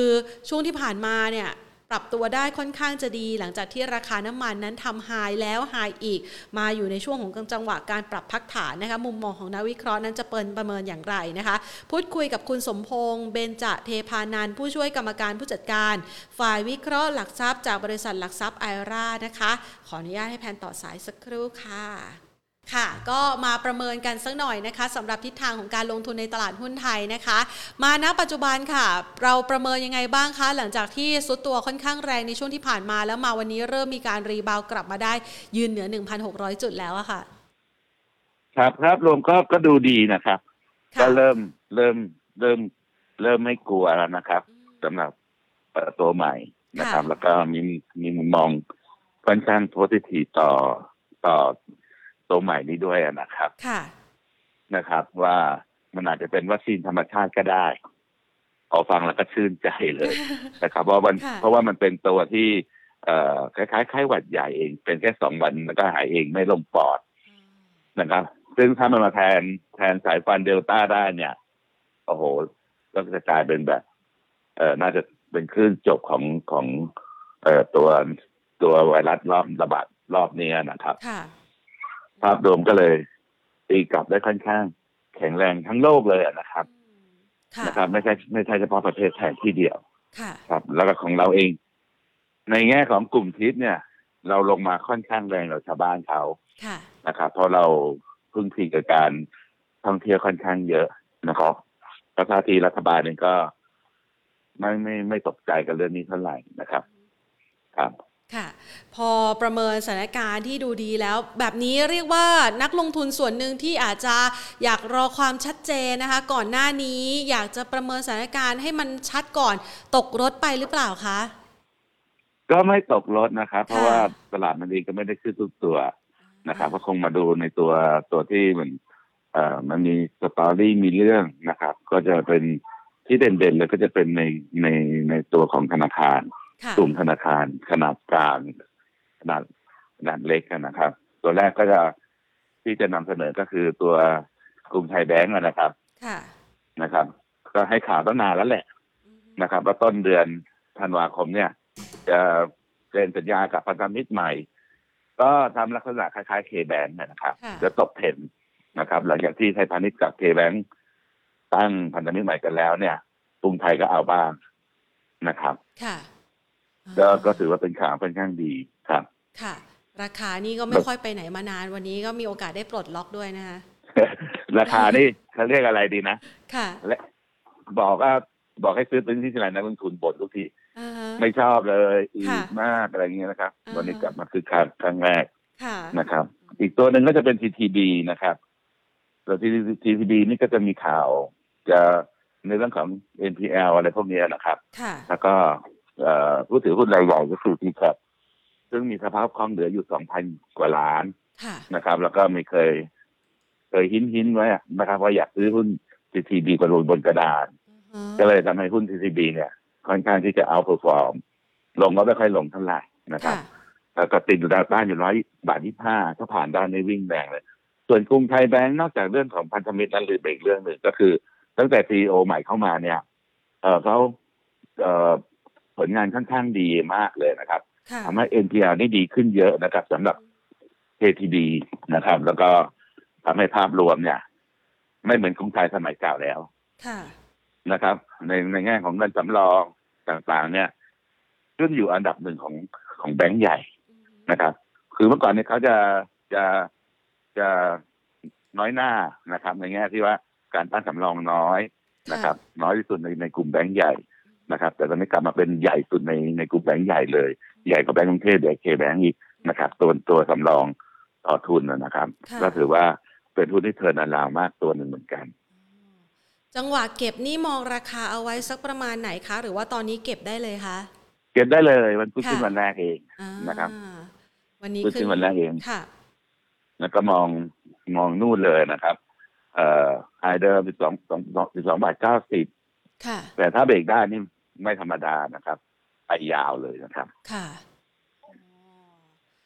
ช่วงที่ผ่านมาเนี่ย ปรับตัวได้ค่อนข้างจะดี หลังจากที่ราคาน้ำมันนั้นทำไฮแล้วไฮอีก มาอยู่ในช่วงของจังหวะการปรับพักฐานนะคะ มุมมองของนักวิเคราะห์นั้นจะเปิดประเมินอย่างไรนะคะ พูดคุยกับคุณสมพงษ์เบญจเทพานันท์ผู้ช่วยกรรมการผู้จัดการ ฝ่ายวิเคราะห์หลักทรัพย์จากบริษัทหลักทรัพย์ไอรานะคะ ขออนุญาตให้แพนต่อสายสักครู่ค่ะ ค่ะก็มาประเมินกันสักหน่อยนะคะสำหรับทิศทางของการลงทุนในตลาดหุ้นไทยนะคะ มาณปัจจุบันค่ะ เราประเมินยังไงบ้างคะหลังจากที่ซุดตัวค่อนข้างแรงในช่วงที่ผ่านมาแล้วมาวันนี้เริ่มมีการรีบาวกลับมาได้ยืนเหนือ 1,600 จุดแล้วอะค่ะ ครับครับรวมก็ก็ดูดีนะครับค่ะก็เริ่มเริ่มเริ่มเริ่มไม่กลัวแล้วนะครับสำหรับเอ่อตัวใหม่นะครับ แล้วก็มีมีมุมมองค่อนข้างโพสิทีต่อต่อ ตัวใหม่นี้ด้วยนะครับค่ะนะครับ ว่ามันอาจจะเป็นวัคซีนธรรมชาติก็ได้พอฟังแล้วก็ชื่นใจเลยนะครับเพราะมันค่ะเพราะว่ามันเป็นตัวที่เอ่อคล้ายๆไข้หวัดใหญ่เอง เป็นแค่สองวันแล้วก็หายเองไม่ลงปอดนะครับ ซึ่งถ้ามันมาแทนแทนสายพันธุ์เดลต้าได้เนี่ยโอ้โหก็จะกลายเป็นแบบ เอ่อน่าจะเป็นคลื่นจบของของ เอ่อตัวตัวไวรัสรอบระบาดรอบนี้นะครับค่ะ ภาพรวมก็เลยตีกลับได้ค่อนข้าง แข็งแรงทั้งโลกเลยนะครับค่ะนะครับ ไม่ใช่ไม่ใช่เฉพาะประเทศไทยที่เดียวค่ะครับ แล้วก็ของเราเอง ในแง่ของกลุ่มทิศเนี่ย เราลงมาค่อนข้างแรงกว่าชาวบ้านเขาค่ะนะครับเพราะเราพึ่งพิงกับการท่องเที่ยวค่อนข้างเยอะนะครับแล้วท่าทีรัฐบาลเองก็ไม่ไม่ไม่ตกใจกับเรื่องนี้เท่าไหร่นะครับ ครับค่ะ พอประเมินสถานการณ์ที่ดูดีแล้ว แบบนี้เรียกว่านักลงทุนส่วนหนึ่งที่อาจจะอยากรอความชัดเจนนะคะ ก่อนหน้านี้อยากจะประเมินสถานการณ์ให้มันชัดก่อนตกรถไปหรือเปล่าคะ ก็ไม่ตกรถนะครับ เพราะค่ะว่าตลาดมันเองก็ไม่ได้ขึ้นทุกตัวนะครับก็คงมาดูในตัวตัวที่มันเอ่อมันมีสตอรี่มีเรื่องนะครับ ก็จะเป็นที่เด่นๆเลยก็จะเป็นในในในตัวของธนาคารค่ะกลุ่มธนาคารขนาดกลาง ขนาดขนาดเล็กนะครับ ตัวแรกก็จะที่จะนำเสนอก็คือตัวกรุงไทยแบงก์นะครับ ค่ะนะครับ ก็ให้ข่าวตั้งนานแล้วแหละนะครับว่าต้นเดือนธันวาคมเนี่ย จะเซ็นสัญญากับพันธมิตรใหม่ ก็ทำลักษณะคล้ายๆเคแบงนะครับค่ะจะตกเทรนด์นะครับ หลังจากที่ไทยพาณิชย์กับเคแบงตั้งพันธมิตรใหม่กันแล้วเนี่ยกรุงไทยก็เอาบ้างนะครับ ค่ะ ก็ก็ถือว่าเป็นข่าวค่อนข้างดีครับ ค่ะ ราคานี่ก็ไม่ค่อยไปไหนมานาน วันนี้ก็มีโอกาสได้ปลดล็อกด้วยนะคะราคานี่เขาเรียกอะไรดีนะค่ะ และบอกว่าบอกให้ซื้อเป็นที่ทีไรนักลงทุนบททุกทีอ่าฮะไม่ชอบเลยอีค่ะกมากอะไรอย่างเงี้ยนะครับอ่าฮะวันนี้กลับมาคือครั้งครั้งแรกค่ะนะครับ อีกตัวหนึ่งก็จะเป็น TTB นะครับตัว TTB นี่ก็จะมีข่าว จะในเรื่องของ NPL อะไรพวกเนี้ยนะครับค่ะแล้วก็เอ่อ ผู้ถือหุ้นรายใหญ่ก็คือ t c a p ซึ่งมีสภาพคล่องเหลืออยู่2,000กว่าล้านค่ะนะครับ แล้วก็มีเคย เคยหินหินๆไว้อะนะครับว่าอยากซื้อหุ้น TTB กระโดนบนกระดานอือก็ฮะเลยทำให้หุ้น TTB เนี่ย ค่อนข้างที่จะเอาเ e อร์ฟอร์ม ลงก็ไม่ค่อยลงเท่าไหร่นะครับค่ะแล้วก็ติดอยู่ด้านบ้านอยู่ร้อยบาทยี่ห้าถ้าผ่านด้านนี้วิ่งแรงเลย ส่วนกรุงไทยแบงก์นอกจากเรื่องของพันธมิตรนั้นหรืออีกเรื่องหนึ่งก็คือ ตั้งแต่ซีโอใหม่เข้ามาเนี่ย เออเขาเอ่อ ผลงานค่อนข้างดีมากเลยนะครับค่ะทำให้ NPL นี่ดีขึ้นเยอะนะครับสำหรับ KTB นะครับ แล้วก็ทำให้ภาพรวมเนี่ย ไม่เหมือนกรุงไทยสมัยเก่าแล้วค่ะนะครับ ในในแง่ของเงินสำรองต่างๆ เนี่ยขึ้นอยู่อันดับหนึ่งของของแบงก์ใหญ่นะครับ คือเมื่อก่อนเนี่ยเขาจะจะจะน้อยหน้านะครับ ในแง่ที่ว่าการตั้งสำรองน้อยนะครับ น้อยที่สุดในในกลุ่มแบงก์ใหญ่ นะครับ แต่ตอนนี้กลับมาเป็นใหญ่สุดในในกลุ่มแบงก์ใหญ่เลย ใหญ่กว่าแบงก์กรุงเทพใหญ่เคแบงก์อีกนะครับ ตัวตัวสำรองต่อทุนนะนะครับค่ะก็ถือว่าเป็นทุนที่เทิร์นอาราวมากตัวหนึ่งเหมือนกัน จังหวะเก็บนี่มองราคาเอาไว้สักประมาณไหนคะ หรือว่าตอนนี้เก็บได้เลยคะเก็บได้เลยวันพุธค่ะขึ้นวันแรกเองอ่านะครับวันนี้พุธขึ้นวันแรกเองค่ะ แล้วก็มองมองนู่นเลยนะครับ เอ่อไฮเดิมสิบสองสองสิบสองบาทเก้าสิบค่ะแต่ถ้าเบรกได้นี่ ไม่ธรรมดานะครับ ไปยาวเลยนะครับ ค่ะ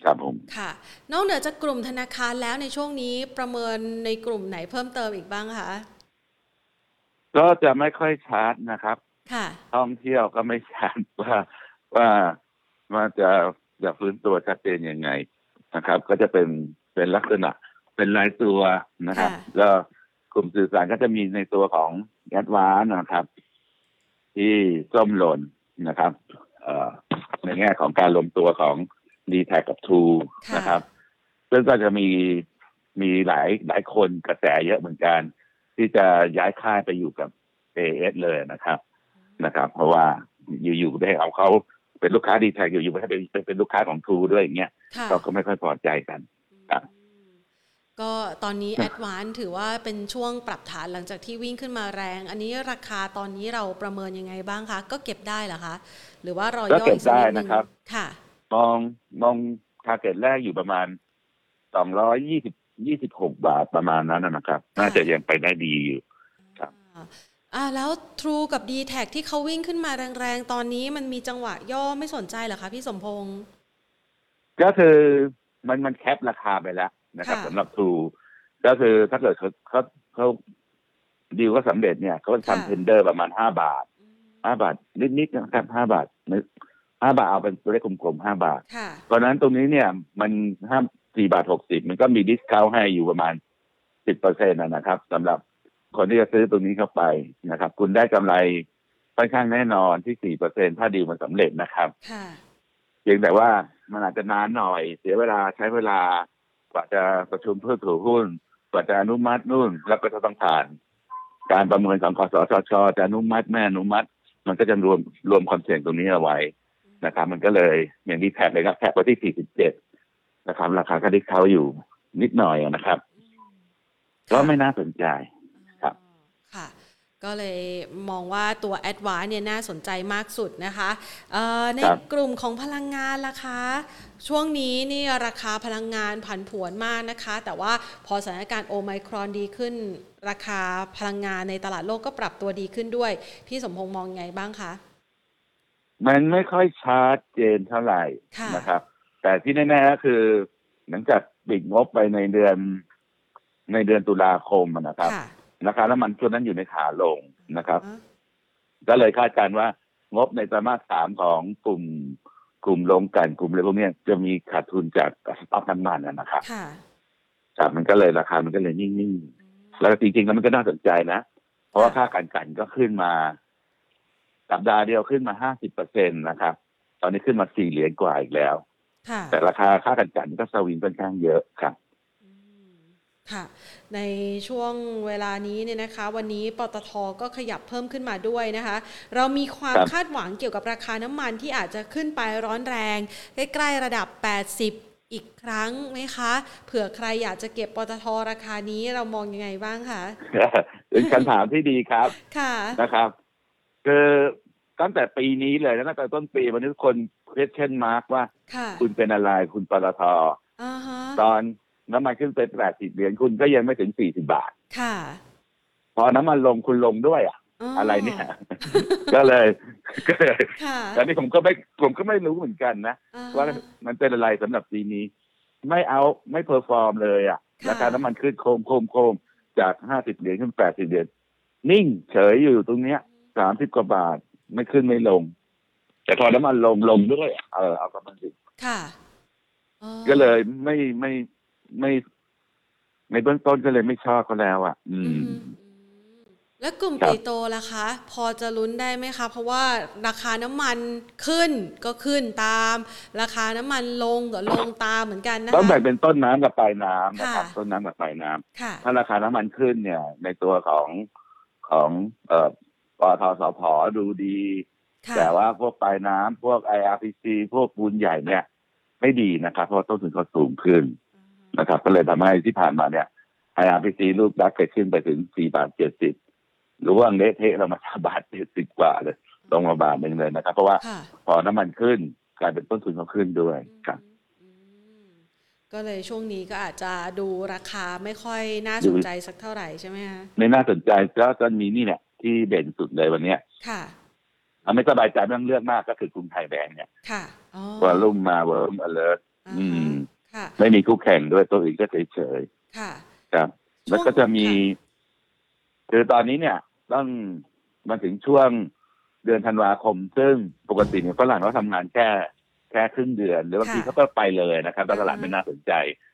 ครับผมค่ะ นอกเหนือจากกลุ่มธนาคารแล้วในช่วงนี้ประเมินในกลุ่มไหนเพิ่มเติมอีกบ้างคะก็จะไม่ค่อยชัดนะครับ ค่ะ ท่องเที่ยวก็ไม่ชัดว่าว่าว่าจะจะฟื้นตัวชัดเจนยังไงนะครับ ก็จะเป็นเป็นลักษณะเป็นรายตัวนะครับค่ะแล้วกลุ่มสื่อสารก็จะมีในตัวของแอดวานนะครับ ที่ส้มหล่นนะครับเอ่อในแง่ของการรวมตัวของดีแทกับทูค่ะนะครับ ซึ่งก็จะมีมีหลายหลายคนกระแสเยอะเหมือนกัน ที่จะย้ายค่ายไปอยู่กับ AS เลยนะครับนะครับ เพราะว่าอยู่ๆได้เอาเขาเป็นลูกค้าดีแทคอยู่ๆให้เป็นเป็นเป็นลูกค้าของ True ด้วยอย่างเงี้ยค่ะเราก็ไม่ค่อยพอใจกันครับอืม ก็ตอนนี้ Advance ถือว่าเป็นช่วงปรับฐานหลังจากที่วิ่งขึ้นมาแรง อันนี้ราคาตอนนี้เราประเมินยังไงบ้างคะ ก็เก็บได้เหรอคะ หรือว่ารอย่ออีกสักนิดนึงนะครับค่ะ มองมอง target แรกอยู่ประมาณสองร้อยยี่สิบยี่สิบหกบาทประมาณนั้นนะนะครับ น่าจะยังไปได้ดีอยู่ครับอ่าอ่าแล้ว True กับ d t แทที่เขาวิ่งขึ้นมาแรงๆ ตอนนี้มันมีจังหวะย่อไม่สนใจเหรอคะพี่สมพงษ์ก็คือมันมัน cap ราคาไปแล้ว นะครับค่ะสำหรับ True ก็คือถ้าเกิดเขาเขาเขาดีลก็สำเร็จเนี่ยเขาจะค่ะทำ tender ประมาณห้าบาทห้าบาท นิดๆนะครับห้าบาทห้าบาทเอาเป็นตัวเลขกลมๆห้าบาทค่ะเพราะฉะนั้นตรงนี้เนี่ย มันห้าสี่บาทหกสิบมันก็มี discount ให้อยู่ประมาณสิบเปอร์เซ็นต์นะครับสำหรับคนที่จะซื้อตรงนี้เข้าไปนะครับ คุณได้กำไรค่อนข้างแน่นอนที่สี่เปอร์เซ็นถ้าดีลมันสำเร็จนะครับค่ะเพียงแต่ว่ามันอาจจะนานหน่อย เสียเวลาใช้เวลา กว่าจะประชุมเพื่อถือหุ้น กว่าจะอนุมัตินู่น แล้วก็จะต้องผ่าน การประเมินของคอสชจะอนุมัติแม่อนุมัติ มันก็จะรวมรวมความเสี่ยงตรงนี้เอาไว้นะครับ มันก็เลยอย่างนี้แทบเลยครับแท็กไปที่ 47 นะครับ ราคาก็ได้เขาอยู่นิดหน่อยนะครับ ก็ไม่น่าสนใจ ก็เลยมองว่าตัว a d v a n c e เนี่ยน่าสนใจมากสุดนะคะเอ่อในครับกลุ่มของพลังงานล่ะคะ ช่วงนี้นี่ราคาพลังงานผันผวนมากนะคะ แต่ว่าพอสถานการณ์โอไมครอนดีขึ้น ราคาพลังงานในตลาดโลกก็ปรับตัวดีขึ้นด้วย พี่สมพงษ์มองไงบ้างคะ มันไม่ค่อยชัดเจนเท่าไหร่ค่ะนะครับ แต่ที่แน่ๆก็คือ หลังจากปิดงบไปในเดือนในเดือนตุลาคมอะนะครับค่ะ ราคาน้ำมันช่วงนั้นอยู่ในขาลงนะครับอ่าก็เลยคาดการณ์ว่างบในไตรมาสสามของกลุ่มกลุ่มลงกลันกลุ่มอะไรพวกเนี้ยจะมีขาดทุนจากสต็อกน้ำมันอะนะครับค่ะครับมันก็เลยราคามันก็เลยนิ่งๆ แล้วจริงๆแล้วมันก็น่าสนใจนะ เพราะว่าค่าการกันก็ขึ้นมา สัปดาห์เดียวขึ้นมาห้าสิบเปอร์เซ็นตนะครับ ตอนนี้ขึ้นมาสี่เหรียญกว่าอีกแล้วค่ะแต่ราคาค่ากันกันก็สวิงค่อนข้างเยอะครับอืม ค่ะในช่วงเวลานี้เนี่ยนะคะ วันนี้ปตทก็ขยับเพิ่มขึ้นมาด้วยนะคะ เรามีความครับคาดหวังเกี่ยวกับราคาน้ำมันที่อาจจะขึ้นไปร้อนแรง ใกล้ๆระดับ 80 อีกครั้งไหมคะ เผื่อใครอยากจะเก็บปตทราคานี้เรามองยังไงบ้างคะเป็นคำถามที่ดีครับค่ะนะครับ คือตั้งแต่ปีนี้เลยนะตั้งแต่ต้นปีวันนี้ทุกคนเ u e s t i o n mark ว่าค่ะคุณเป็นอะไรคุณปตทอ่าฮะตอน น้ำมันขึ้นเป็นแปดสิบเหรียญคุณก็ยังไม่ถึงสี่สิบาท ค่ะ พอน้ำมันลงคุณลงด้วยอะ อะไรเนี่ย ก็เลยก็เลยค่ะตอนนี้ผมก็ไม่ผมก็ไม่รู้เหมือนกันนะอ่ฮะว่ามันเป็นอะไรสำหรับปีนี้ ไม่เอาไม่ perform เลยอะค่ะราคาน้ำมันขึ้นโครมโครมโครมจากห้าสิบเหรียญขึ้นแปดสิบเหรียญนิ่งเฉยอยู่ตรงเนี้ยสามสิบกว่าบาทไม่ขึ้นไม่ลง แต่พอน้ำมันลงลงด้วย เออเอากับมันสิค่ะอ๋อก็เลยไม่ไม่ ไม่ในเบื้องต้นก็เลยไม่ชอบเขาแล้วอะ อือืมมอืมแล้วกลุ่มครับ petro ล่ะคะ พอจะลุ้นได้ไหมคะ เพราะว่าราคาน้ำมันขึ้นก็ขึ้นตาม ราคาน้ำมันลงก็ลงตามเหมือนกันนะคะต้องแบ่งเป็นต้นน้ำกับปลายน้ำนะครับค่ะต้นน้ำกับปลายน้ำค่ะถ้าราคาน้ำมันขึ้นเนี่ย ในตัวของของเอ่อปตทสพดูดีค่ะแต่ว่าพวกปลายน้ำพวก IRPC พวกปูนใหญ่เนี่ย ไม่ดีนะครับ เพราะว่าต้นทุนเขาสูงขึ้น นะครับ ก็เลยทำให้ที่ผ่านมาเนี่ย IRPC ลูกดักเกิดขึ้นไปถึง4บาท70หรือว่าเละเทะเรามาบาท70กว่าเลยลงมาบาทหนึ่งเลยนะครับ เพราะว่าค่ะพอน้ำมันขึ้นกลายเป็นต้นทุนเขาขึ้นด้วยครับอืมก็เลยช่วงนี้ก็อาจจะดูราคาไม่ค่อยน่าสนใจสักเท่าไหร่ใช่ไหมคะไม่น่าสนใจก็จะมีนี่แหละที่เด่นสุดเลยวันเนี้ยค่ะเอาไม่สบายใจไม่ต้องเลือกมากก็คือกรุงไทยแบงก์เนี่ย ค่ะอ๋อ volume มาเวอร์เลยอ่าอืมค่ะ ไม่มีคู่แข่งด้วยตัวอื่นก็เฉยค่ะๆครับช่วงแล้วก็จะมีค่คือตอนนี้เนี่ย ต้องมาถึงช่วงเดือนธันวาคม ซึ่งปกติเนี่ยฝรั่งเขาทำงานแค่แค่ครึ่งเดือน หรือบางทีเขาก็ไปเลยนะครับถ้าตลาดไม่น่าสนใจ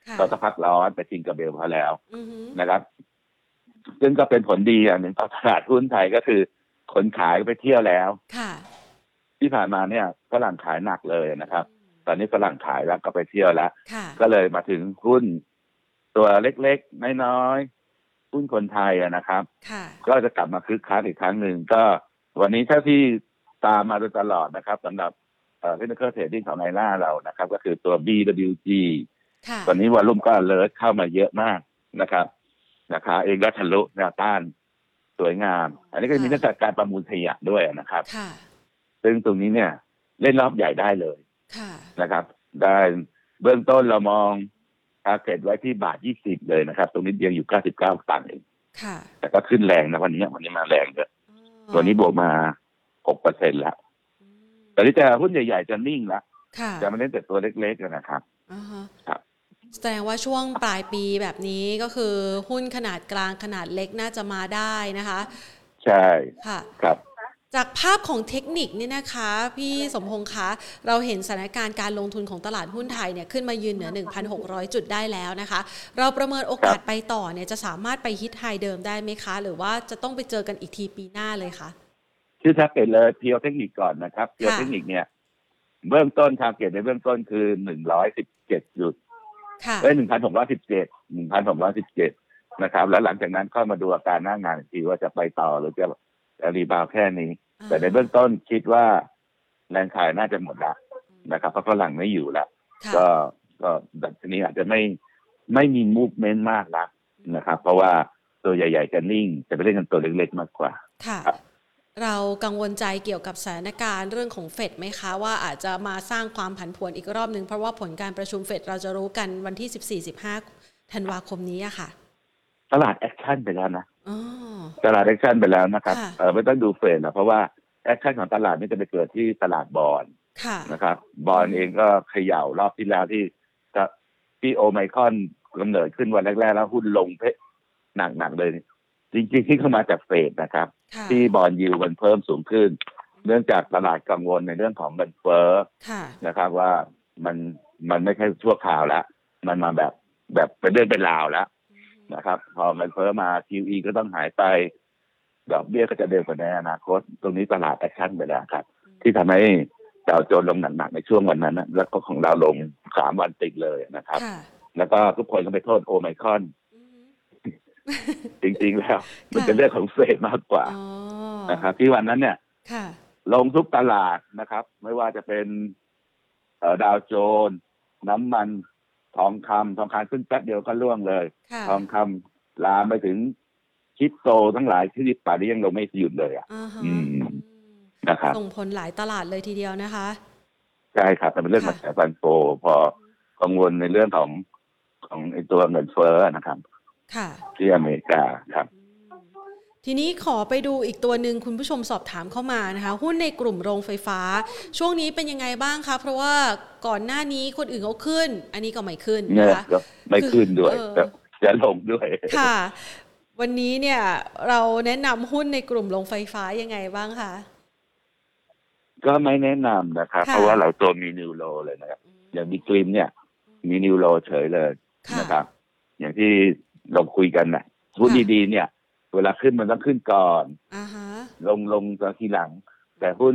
ค่ะเราก็พักร้อนไปจริงกับเบลเขาแล้วอือหือนะครับ ซึ่งก็เป็นผลดีอย่างหนึ่งต่อตลาดหุ้นไทยก็คือคนขายไปเที่ยวแล้วค่ะที่ผ่านมาเนี่ยฝรั่งขายหนักเลยนะครับ ตอนนี้ฝรั่งขายแล้วก็ไปเที่ยวแล้ว ค่ะ ก็เลยมาถึงหุ้นตัวเล็กๆ น้อยๆหุ้นคนไทยอะนะครับ ค่ะ ก็จะกลับมาคึกคักอีกครั้งหนึ่งก็วันนี้ถ้าที่ตามมาโดยตลอดนะครับสำหรับเอ่อ technical trading ของไนล่าเรานะครับ ก็คือตัว BWG ค่ะ ตอนนี้วอลลุ่มก็เลิศเข้ามาเยอะมากนะครับราคาเองก็ทะลุแนวต้านสวยงาม อันนี้ก็มีเรื่องจากการประมูลขยะด้วยนะครับ ค่ะ ซึ่งตรงนี้เนี่ยเล่นรอบใหญ่ได้เลยค่ะ นะครับ ได้เบื้องต้นเรามอง target ไว้ที่บาทยี่สิบเลยนะครับ ตรงนี้ยังอยู่เก้าสิบเก้าตังค์เองค่ะแต่ก็ขึ้นแรงนะวันนี้วันนี้มาแรงเลยอ๋อตัวนี้บวกมาหกเปอร์เซ็นต์แล้วอืมแต่ที่จะหุ้นใหญ่ๆจะนิ่งละค่ะจะมาเล่นแต่ตัวเล็กๆนะครับอ่าฮะครับแสดงว่าช่วงปลายปีแบบนี้ก็คือหุ้นขนาดกลางขนาดเล็กน่าจะมาได้นะคะ ใช่ค่ะ ครับ จากภาพของเทคนิคเนี่ยนะคะ พี่สมพงษ์คะเราเห็นสถานการณ์การลงทุนของตลาดหุ้นไทยเนี่ยขึ้นมายืนเหนือ 1,600 จุดได้แล้วนะคะ เราประเมินโอกาสไปต่อเนี่ยจะสามารถไป hit high เดิมได้ไหมคะ หรือว่าจะต้องไปเจอกันอีกทีปีหน้าเลยคะชื่อ target เลย pure เทคนิคก่อนนะครับ pure ค่ะเทคนิคเนี่ย เบื้องต้น target ในเบื้องต้นคือหนึ่งร้อยสิบเจ็ดจุดค่ะเอ้ยหนึ่งพันหกร้อยสิบเจ็ดหนึ่งพันหกร้อยสิบเจ็ดนะครับ แล้วหลังจากนั้นก็มาดูอาการหน้างานอีกทีว่าจะไปต่อหรือจะ จะ rebound แค่นี้ แต่ในเบื้องต้นคิดว่าแรงขายน่าจะหมดละนะครับเพราะฝรั่งไม่อยู่แล้วค่ะก็ก็ดัชนีอาจจะไม่ไม่มี movement มากนักนะครับ เพราะว่าตัวใหญ่ๆจะนิ่ง จะไปเล่นกันตัวเล็กๆมากกว่าค่ะครับเรากังวลใจเกี่ยวกับสถานการณ์เรื่องของเฟดไหมคะ ว่าอาจจะมาสร้างความผันผวนอีกรอบหนึ่งเพราะว่าผลการประชุมเฟดเราจะรู้กันวันที่ 14-15ธันวาคมนี้อะค่ะ ตลาด action ไปแล้วนะอ๋อ ตลาด action ไปแล้วนะครับค่ะเออไม่ต้องดูเฟดหรอกเพราะว่า action ของตลาดนี่จะไปเกิดที่ตลาดบอลค่ะนะครับ บอลเองก็เขย่ารอบที่แล้วที่จะที่โอไมครอนกำเนิดขึ้นวันแรก ๆ แล้วหุ้นลงเพะหนักๆเลย จริงๆที่เข้ามาจากเฟดนะครับค่ะที่ bond yield มันเพิ่มสูงขึ้น เนื่องจากตลาดกังวลในเรื่องของเงินเฟ้อค่ะนะครับว่ามันมันไม่ใช่ชั่วคราวแล้ว มันมาแบบแบบเป็นเรื่องเป็นราวแล้ว นะครับ พอเงินเฟ้อมา QE ก็ต้องหายไป ดอกเบี้ยก็จะเดินกว่าในอนาคต ตรงนี้ตลาด action ไปแล้วครับ ที่ทำให้ดาวโจนส์ลงหนักๆในช่วงวันนั้นนะแล้วก็ของเราลงสามวันติดเลยนะครับค่ะแล้วก็ทุกคนก็ไปโทษโอไมครอนอืมจริงๆแล้ว มันเป็นเรื่องของเฟดมากกว่าอ๋อนะครับ ที่วันนั้นเนี่ยค่ะลงทุกตลาดนะครับ ไม่ว่าจะเป็นเอ่อดาวโจนส์น้ำมัน ทองคำทองคำขึ้นแป๊บเดียวก็ล่วงเลยค่ะทองคำลามไปถึงคริปโตทั้งหลายที่ป่านนี้ยังลงไม่หยุดเลยอะอ่าฮะอืมนะครับส่งผลหลายตลาดเลยทีเดียวนะคะ ใช่ครับแต่เป็นเรื่องค่ะมาแสฟันโฟพอกังวลในเรื่องของของไอ้ตัวเงินเฟ้อนะครับค่ะที่อเมริกาครับ ทีนี้ขอไปดูอีกตัวหนึ่งคุณผู้ชมสอบถามเข้ามานะคะ หุ้นในกลุ่มโรงไฟฟ้า ช่วงนี้เป็นยังไงบ้างคะ เพราะว่าก่อนหน้านี้คนอื่นเขาขึ้น อันนี้ก็ไม่ขึ้นเนี่ยนะคะก็ไม่ขึ้นด้วยเออแต่จะลงด้วยค่ะ วันนี้เนี่ยเราแนะนำหุ้นในกลุ่มโรงไฟฟ้ายังไงบ้างคะก็ไม่แนะนำนะครับค่ะเพราะว่าเราตัวมีนิวโลเลยนะครับอย่างมีกริมเนี่ย มีนิวโลเฉยเลยค่ะนะครับ อย่างที่เราคุยกันนะหุ้นค่ะดีๆเนี่ย เวลาขึ้นมันต้องขึ้นก่อนอ่าฮะลงลงตอนทีหลัง แต่หุ้น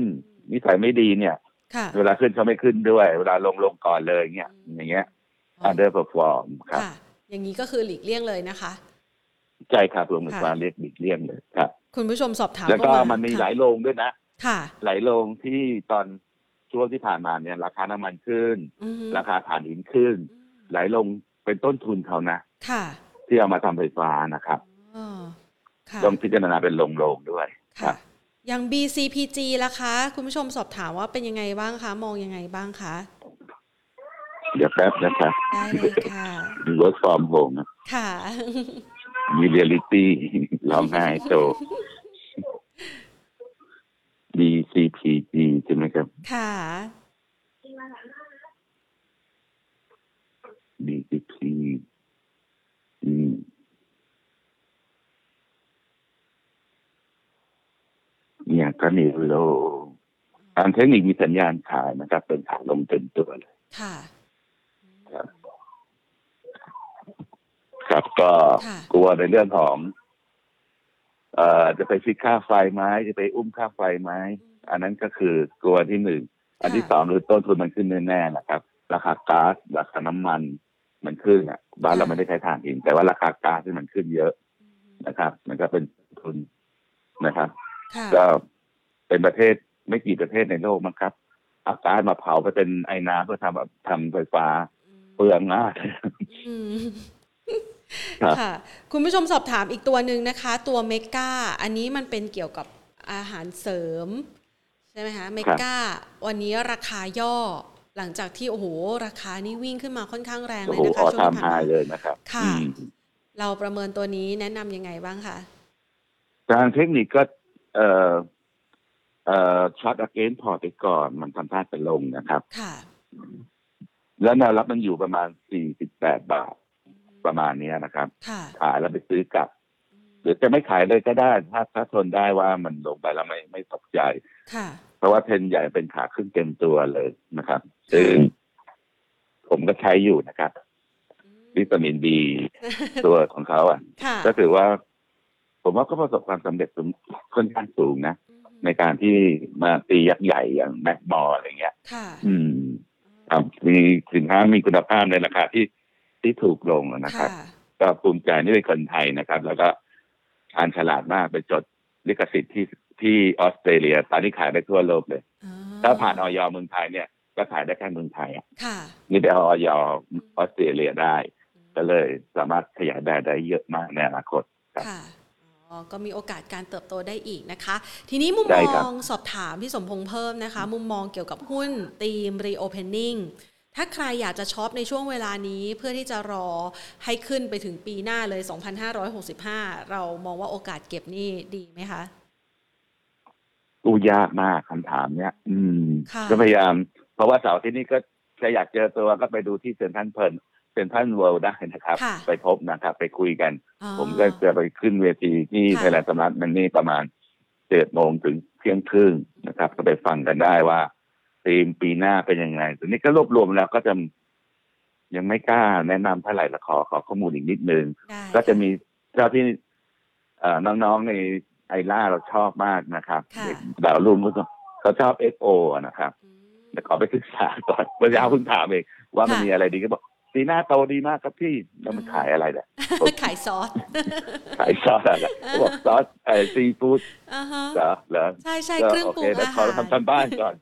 นิสัยไม่ดีเนี่ย ค่ะเวลาขึ้นเขาไม่ขึ้นด้วย เวลาลงลงก่อนเลยเงี้ยอย่างเงี้ย underperform ครับค่ะ อย่างนี้ก็คือหลีกเลี่ยงเลยนะคะ ใช่ครับรวมถึงค่ะความเรียกบิดเลี่ยงเลยครับ คุณผู้ชมสอบถามแล้วก็เข้าามันมีค่ะหลายโลงด้วยนะ ค่ะ หลายโลงที่ตอนช่วงที่ผ่านมาเนี่ย ราคาน้ำมันขึ้น อือฮึราคาถ่านหินขึ้น หลายโรงเป็นต้นทุนเขานะ ค่ะ ที่เอามาทำไฟฟ้านะครับอ๋อค่ะ ต้องพิจารณาเป็นโรงๆด้วยครัค่ะบอย่าง BCPG ล่ะคะ คุณผู้ชมสอบถามว่าเป็นยังไงบ้างคะ มองยังไงบ้างคะ เดี๋ยวแป๊บนะครับได้เลยค่ะ work from home นะค่ะ มี reality ร้องไห้โต BCPG ใช่ไหมครับ ค่ะ BCP อืมเนี่ยก็นิวโลทางเทคนิคมีสัญญาณขายนะครับ เป็นขาลงเต็มตัวเลย ค่ะ ครับ ครับก็ค่ะกลัวในเรื่องของ เอ่อ จะไปฟิกค่าไฟไหมจะไปอุ้มค่าไฟไหมอันนั้นก็คือกลัวที่หนึ่ง อันที่สองคือต้นทุนมันขึ้นแน่ๆนะครับ ราคาก๊าซราคาน้ำมันมันขึ้นอะบ้านเราไม่ได้ใช้ถ่านหินแต่ว่าราคาก๊าซที่มันขึ้นเยอะนะครับ มันก็เป็นทุนนะครับค่ะก็ เป็นประเทศไม่กี่ประเทศในโลกมั้งครับเอาก๊าซมาเผาไปเป็นไอ้น้ำเพื่อทำทำไฟฟ้าเปลืองมากอืมครับค่ะ คุณผู้ชมสอบถามอีกตัวหนึ่งนะคะ ตัวเมกาอันนี้มันเป็นเกี่ยวกับอาหารเสริม ใช่ไหมคะเมกาวันนี้ราคาย่อหลังจากที่ โอ้โห ราคานี่วิ่งขึ้นมาค่อนข้างแรงโอ้เลยโหนะคะออช่วงทามที่ไฮผ่านมาเลยนะครับ ค่ะอืมเราประเมินตัวนี้แนะนำยังไงบ้างคะทางเทคนิคก็ เอ่อเอ่อ ช็อตอเกนพอร์ตไปก่อน มันทำท่าจะลงนะครับ ค่ะ แล้วแนวรับมันอยู่ประมาณ 48 บาทประมาณเนี้ยนะครับ ค่ะ ขายแล้วไปซื้อกลับ หรือจะไม่ขายเลยก็ได้ ถ้าถ้าทนได้ว่ามันลงไปแล้วไม่ไม่ตกใจ ค่ะ เพราะว่าเทรนด์ใหญ่เป็นขาขึ้นเต็มตัวเลยนะครับซึ่งผมก็ใช้อยู่นะครับ วิตามินบีตัวของเขาอะค่ะก็ถือว่า ผมว่าก็ประสบความสำเร็จสูงค่อนข้างสูงนะ ในการที่มาตียักษ์ใหญ่อย่างแม็กบอลอะไรเงี้ย ค่ะ อืมครับมีสินค้ามีคุณภาพในราคาที่ที่ถูกลงนะครับค่ะก็ภูมิใจนี่เป็นคนไทยนะครับ แล้วก็ทานฉลาดมากไปจดลิขสิทธิ์ที่ที่ออสเตรเลีย ตอนนี้ขายได้ทั่วโลกเลยอ๋อถ้าผ่านออยเมืองไทยเนี่ย ก็ขายได้แค่เมืองไทยอะค่ะนี่ไปเอาออยออสเตรเลียได้ ก็เลยสามารถขยายแบรนด์ได้เยอะมากในอนาคตครับค่ะอ๋อ ก็มีโอกาสการเติบโตได้อีกนะคะ ทีนี้มุมได้มครับองสอบถามพี่สมพงษ์เพิ่มนะคะ มุมมองเกี่ยวกับหุ้นทีม reopening ถ้าใครอยากจะช็อปในช่วงเวลานี้เพื่อที่จะรอให้ขึ้นไปถึงปีหน้าเลย 2,565 เรามองว่าโอกาสเก็บนี่ดีไหมคะอู้ยากมากคำถามเนี้ย อืมค่ะก็พยายาม เพราะว่าเสาร์อาที่นี้ก็จะอยากเจอตัวก็ไปดูที่เซ็นทรัลเพิร์น เซ็นทรัลเวิลด์ได้นะครับค่ะไปพบนะครับ ไปคุยกันอ๋อผมก็จะไปขึ้นเวทีที่ค่ะไทยแลนด์สมาร์ทมันนี่ประมาณเจ็ดโมงถึงเที่ยงครึ่งนะครับ ก็ไปฟังกันได้ว่าธีมปีหน้าเป็นยังไงทีนี้ก็รวบรวมแล้วก็จะยังไม่กล้าแนะนำเท่าไหร่ละขอขอข้อมูลอีกนิดนึงได้ก็จะมีเจ้าที่เอ่อน้องๆในไอล่าเราชอบมากนะครับค่ะเด็กดาวรุ่งเขาชอบเอโอนะครับอืมแต่ขอไปศึกษาก่อนเมื่อเช้าเพิ่งถามเองว่ามันค่ะมีอะไรดีก็บอก ปีหน้าโตดีมากครับพี่แล้วมันขายอะไรเนี่ยขายซอส ขายซอสอะไรเขาบอกซอสไอซีฟู้ดอ่าฮะเหรอเหรอใช่ใช่ก็เครื่องโอปรุเคงแต่อาขอหารทำการบ้านก่อน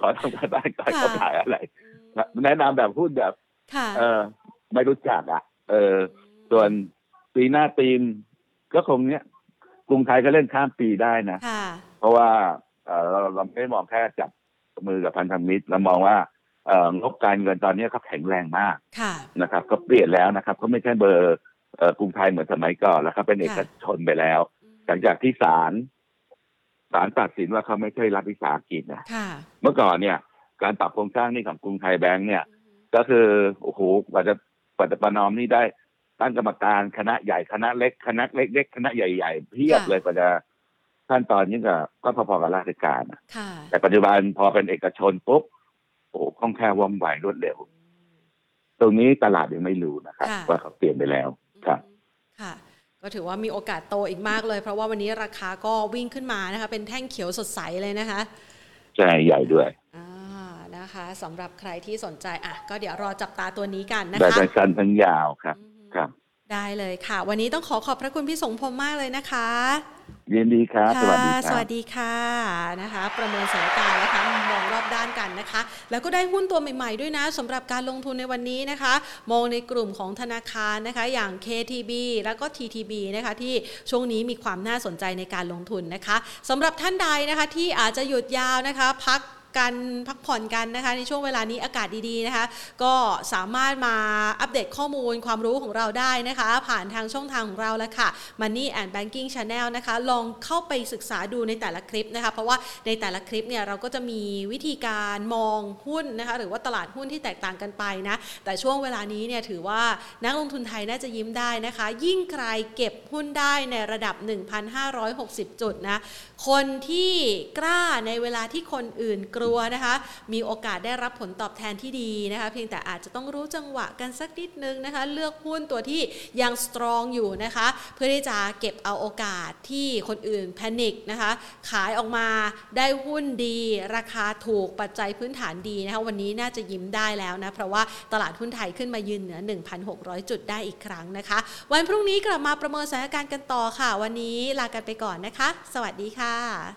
ขอทำการบ้านก่อนค่ะเขาขายอะไร แนะนำแบบพูดแบบค่ะเออ ไม่รู้จักอะ เออ ส่วนปีหน้าทีมก็คงเนี้ยกรุงไทยก็เล่นข้ามปีได้นะค่ะเพราะว่าเอ่อเราเราไม่ได้มองแค่จับมือกับพันธมิตรเรามองว่าเอ่อ งบการเงินตอนนี้เขาแข็งแรงมากค่ะนะครับ ก็เปลี่ยนแล้วนะครับเขาไม่ใช่เบอร์เอ่อกรุงไทยเหมือนสมัยก่อนแล้วครับเป็นเอกชนไปแล้ว หลังจากที่ศาลศาลตัดสินว่าเขาไม่ใช่รัฐวิสาหกิจนะค่ะเมื่อก่อนเนี่ย การปรับโครงสร้างหนี่ของกรุงไทยแบงก์เนี่ย ก็คือโอ้โหกว่าจะกว่าจะประนอมหนี่ได้ตั้งกรรมการคณะใหญ่คณะเล็กคณะเล็กๆคณะใหญ่ๆเพียบเลยกว่าจะขั้นตอนนี้ก็ก็พอๆกับราชการอะค่ะแต่ปัจจุบันพอเป็นเอกชนปุ๊บ โอ้โหคล่องแคล่วว่องไวรวดเร็ว ตรงนี้ตลาดยังไม่รู้นะครับ ค่ะ ว่าเขาเปลี่ยนไปแล้วครับ ค่ะ ก็ถือว่ามีโอกาสโตอีกมากเลย เพราะว่าวันนี้ราคาก็วิ่งขึ้นมานะคะ เป็นแท่งเขียวสดใสเลยนะคะ ใช่ใหญ่ด้วยอ่านะคะสำหรับใครที่สนใจอะก็เดี๋ยวรอจับตาตัวนี้กันนะแต่คะ ทั้งสั้นทั้งยาวครับ อืมครับ ได้เลยค่ะ วันนี้ต้องขอขอบพระคุณพี่สงพรมมากเลยนะคะยินดีครับ สวัสดีค่ะคสรับวัสดีค่ะนะคะ ประเมินสถานการณ์นะคะมองรอบด้านกันนะคะ แล้วก็ได้หุ้นตัวใหม่ ๆ ด้วยนะสำหรับการลงทุนในวันนี้นะคะ มองในกลุ่มของธนาคารนะคะ อย่าง KTB แล้วก็ TTB นะคะ ที่ช่วงนี้มีความน่าสนใจในการลงทุนนะคะสำหรับท่านใดนะคะที่อาจจะหยุดยาวนะคะ พัก กันพักผ่อนกันนะคะ ในช่วงเวลานี้อากาศดีๆนะคะ ก็สามารถมาอัปเดตข้อมูลความรู้ของเราได้นะคะ ผ่านทางช่องทางของเราแล้วค่ะ Money and Banking Channel นะคะ ลองเข้าไปศึกษาดูในแต่ละคลิปนะคะ เพราะว่าในแต่ละคลิปเนี่ยเราก็จะมีวิธีการมองหุ้นนะคะ หรือว่าตลาดหุ้นที่แตกต่างกันไปนะ แต่ช่วงเวลานี้เนี่ยถือว่านักลงทุนไทยน่าจะยิ้มได้นะคะ ยิ่งใครเก็บหุ้นได้ในระดับ 1,560 จุดนะคนที่กล้าในเวลาที่คนอื่นกลัวนะคะ มีโอกาสได้รับผลตอบแทนที่ดีนะคะ เพียงแต่อาจจะต้องรู้จังหวะกันสักนิดนึงนะคะ เลือกหุ้นตัวที่ยังสตรองอยู่นะคะ เพื่อที่จะเก็บเอาโอกาสที่คนอื่นแพนิคนะคะ ขายออกมาได้หุ้นดี ราคาถูกปัจจัยพื้นฐานดีนะคะ วันนี้น่าจะยิ้มได้แล้วนะ เพราะว่าตลาดหุ้นไทยขึ้นมายืนเหนือ 1,600 จุดได้อีกครั้งนะคะ วันพรุ่งนี้กลับมาประเมินสถานการณ์กันต่อค่ะ วันนี้ลากันไปก่อนนะคะ สวัสดีค่ะ啊。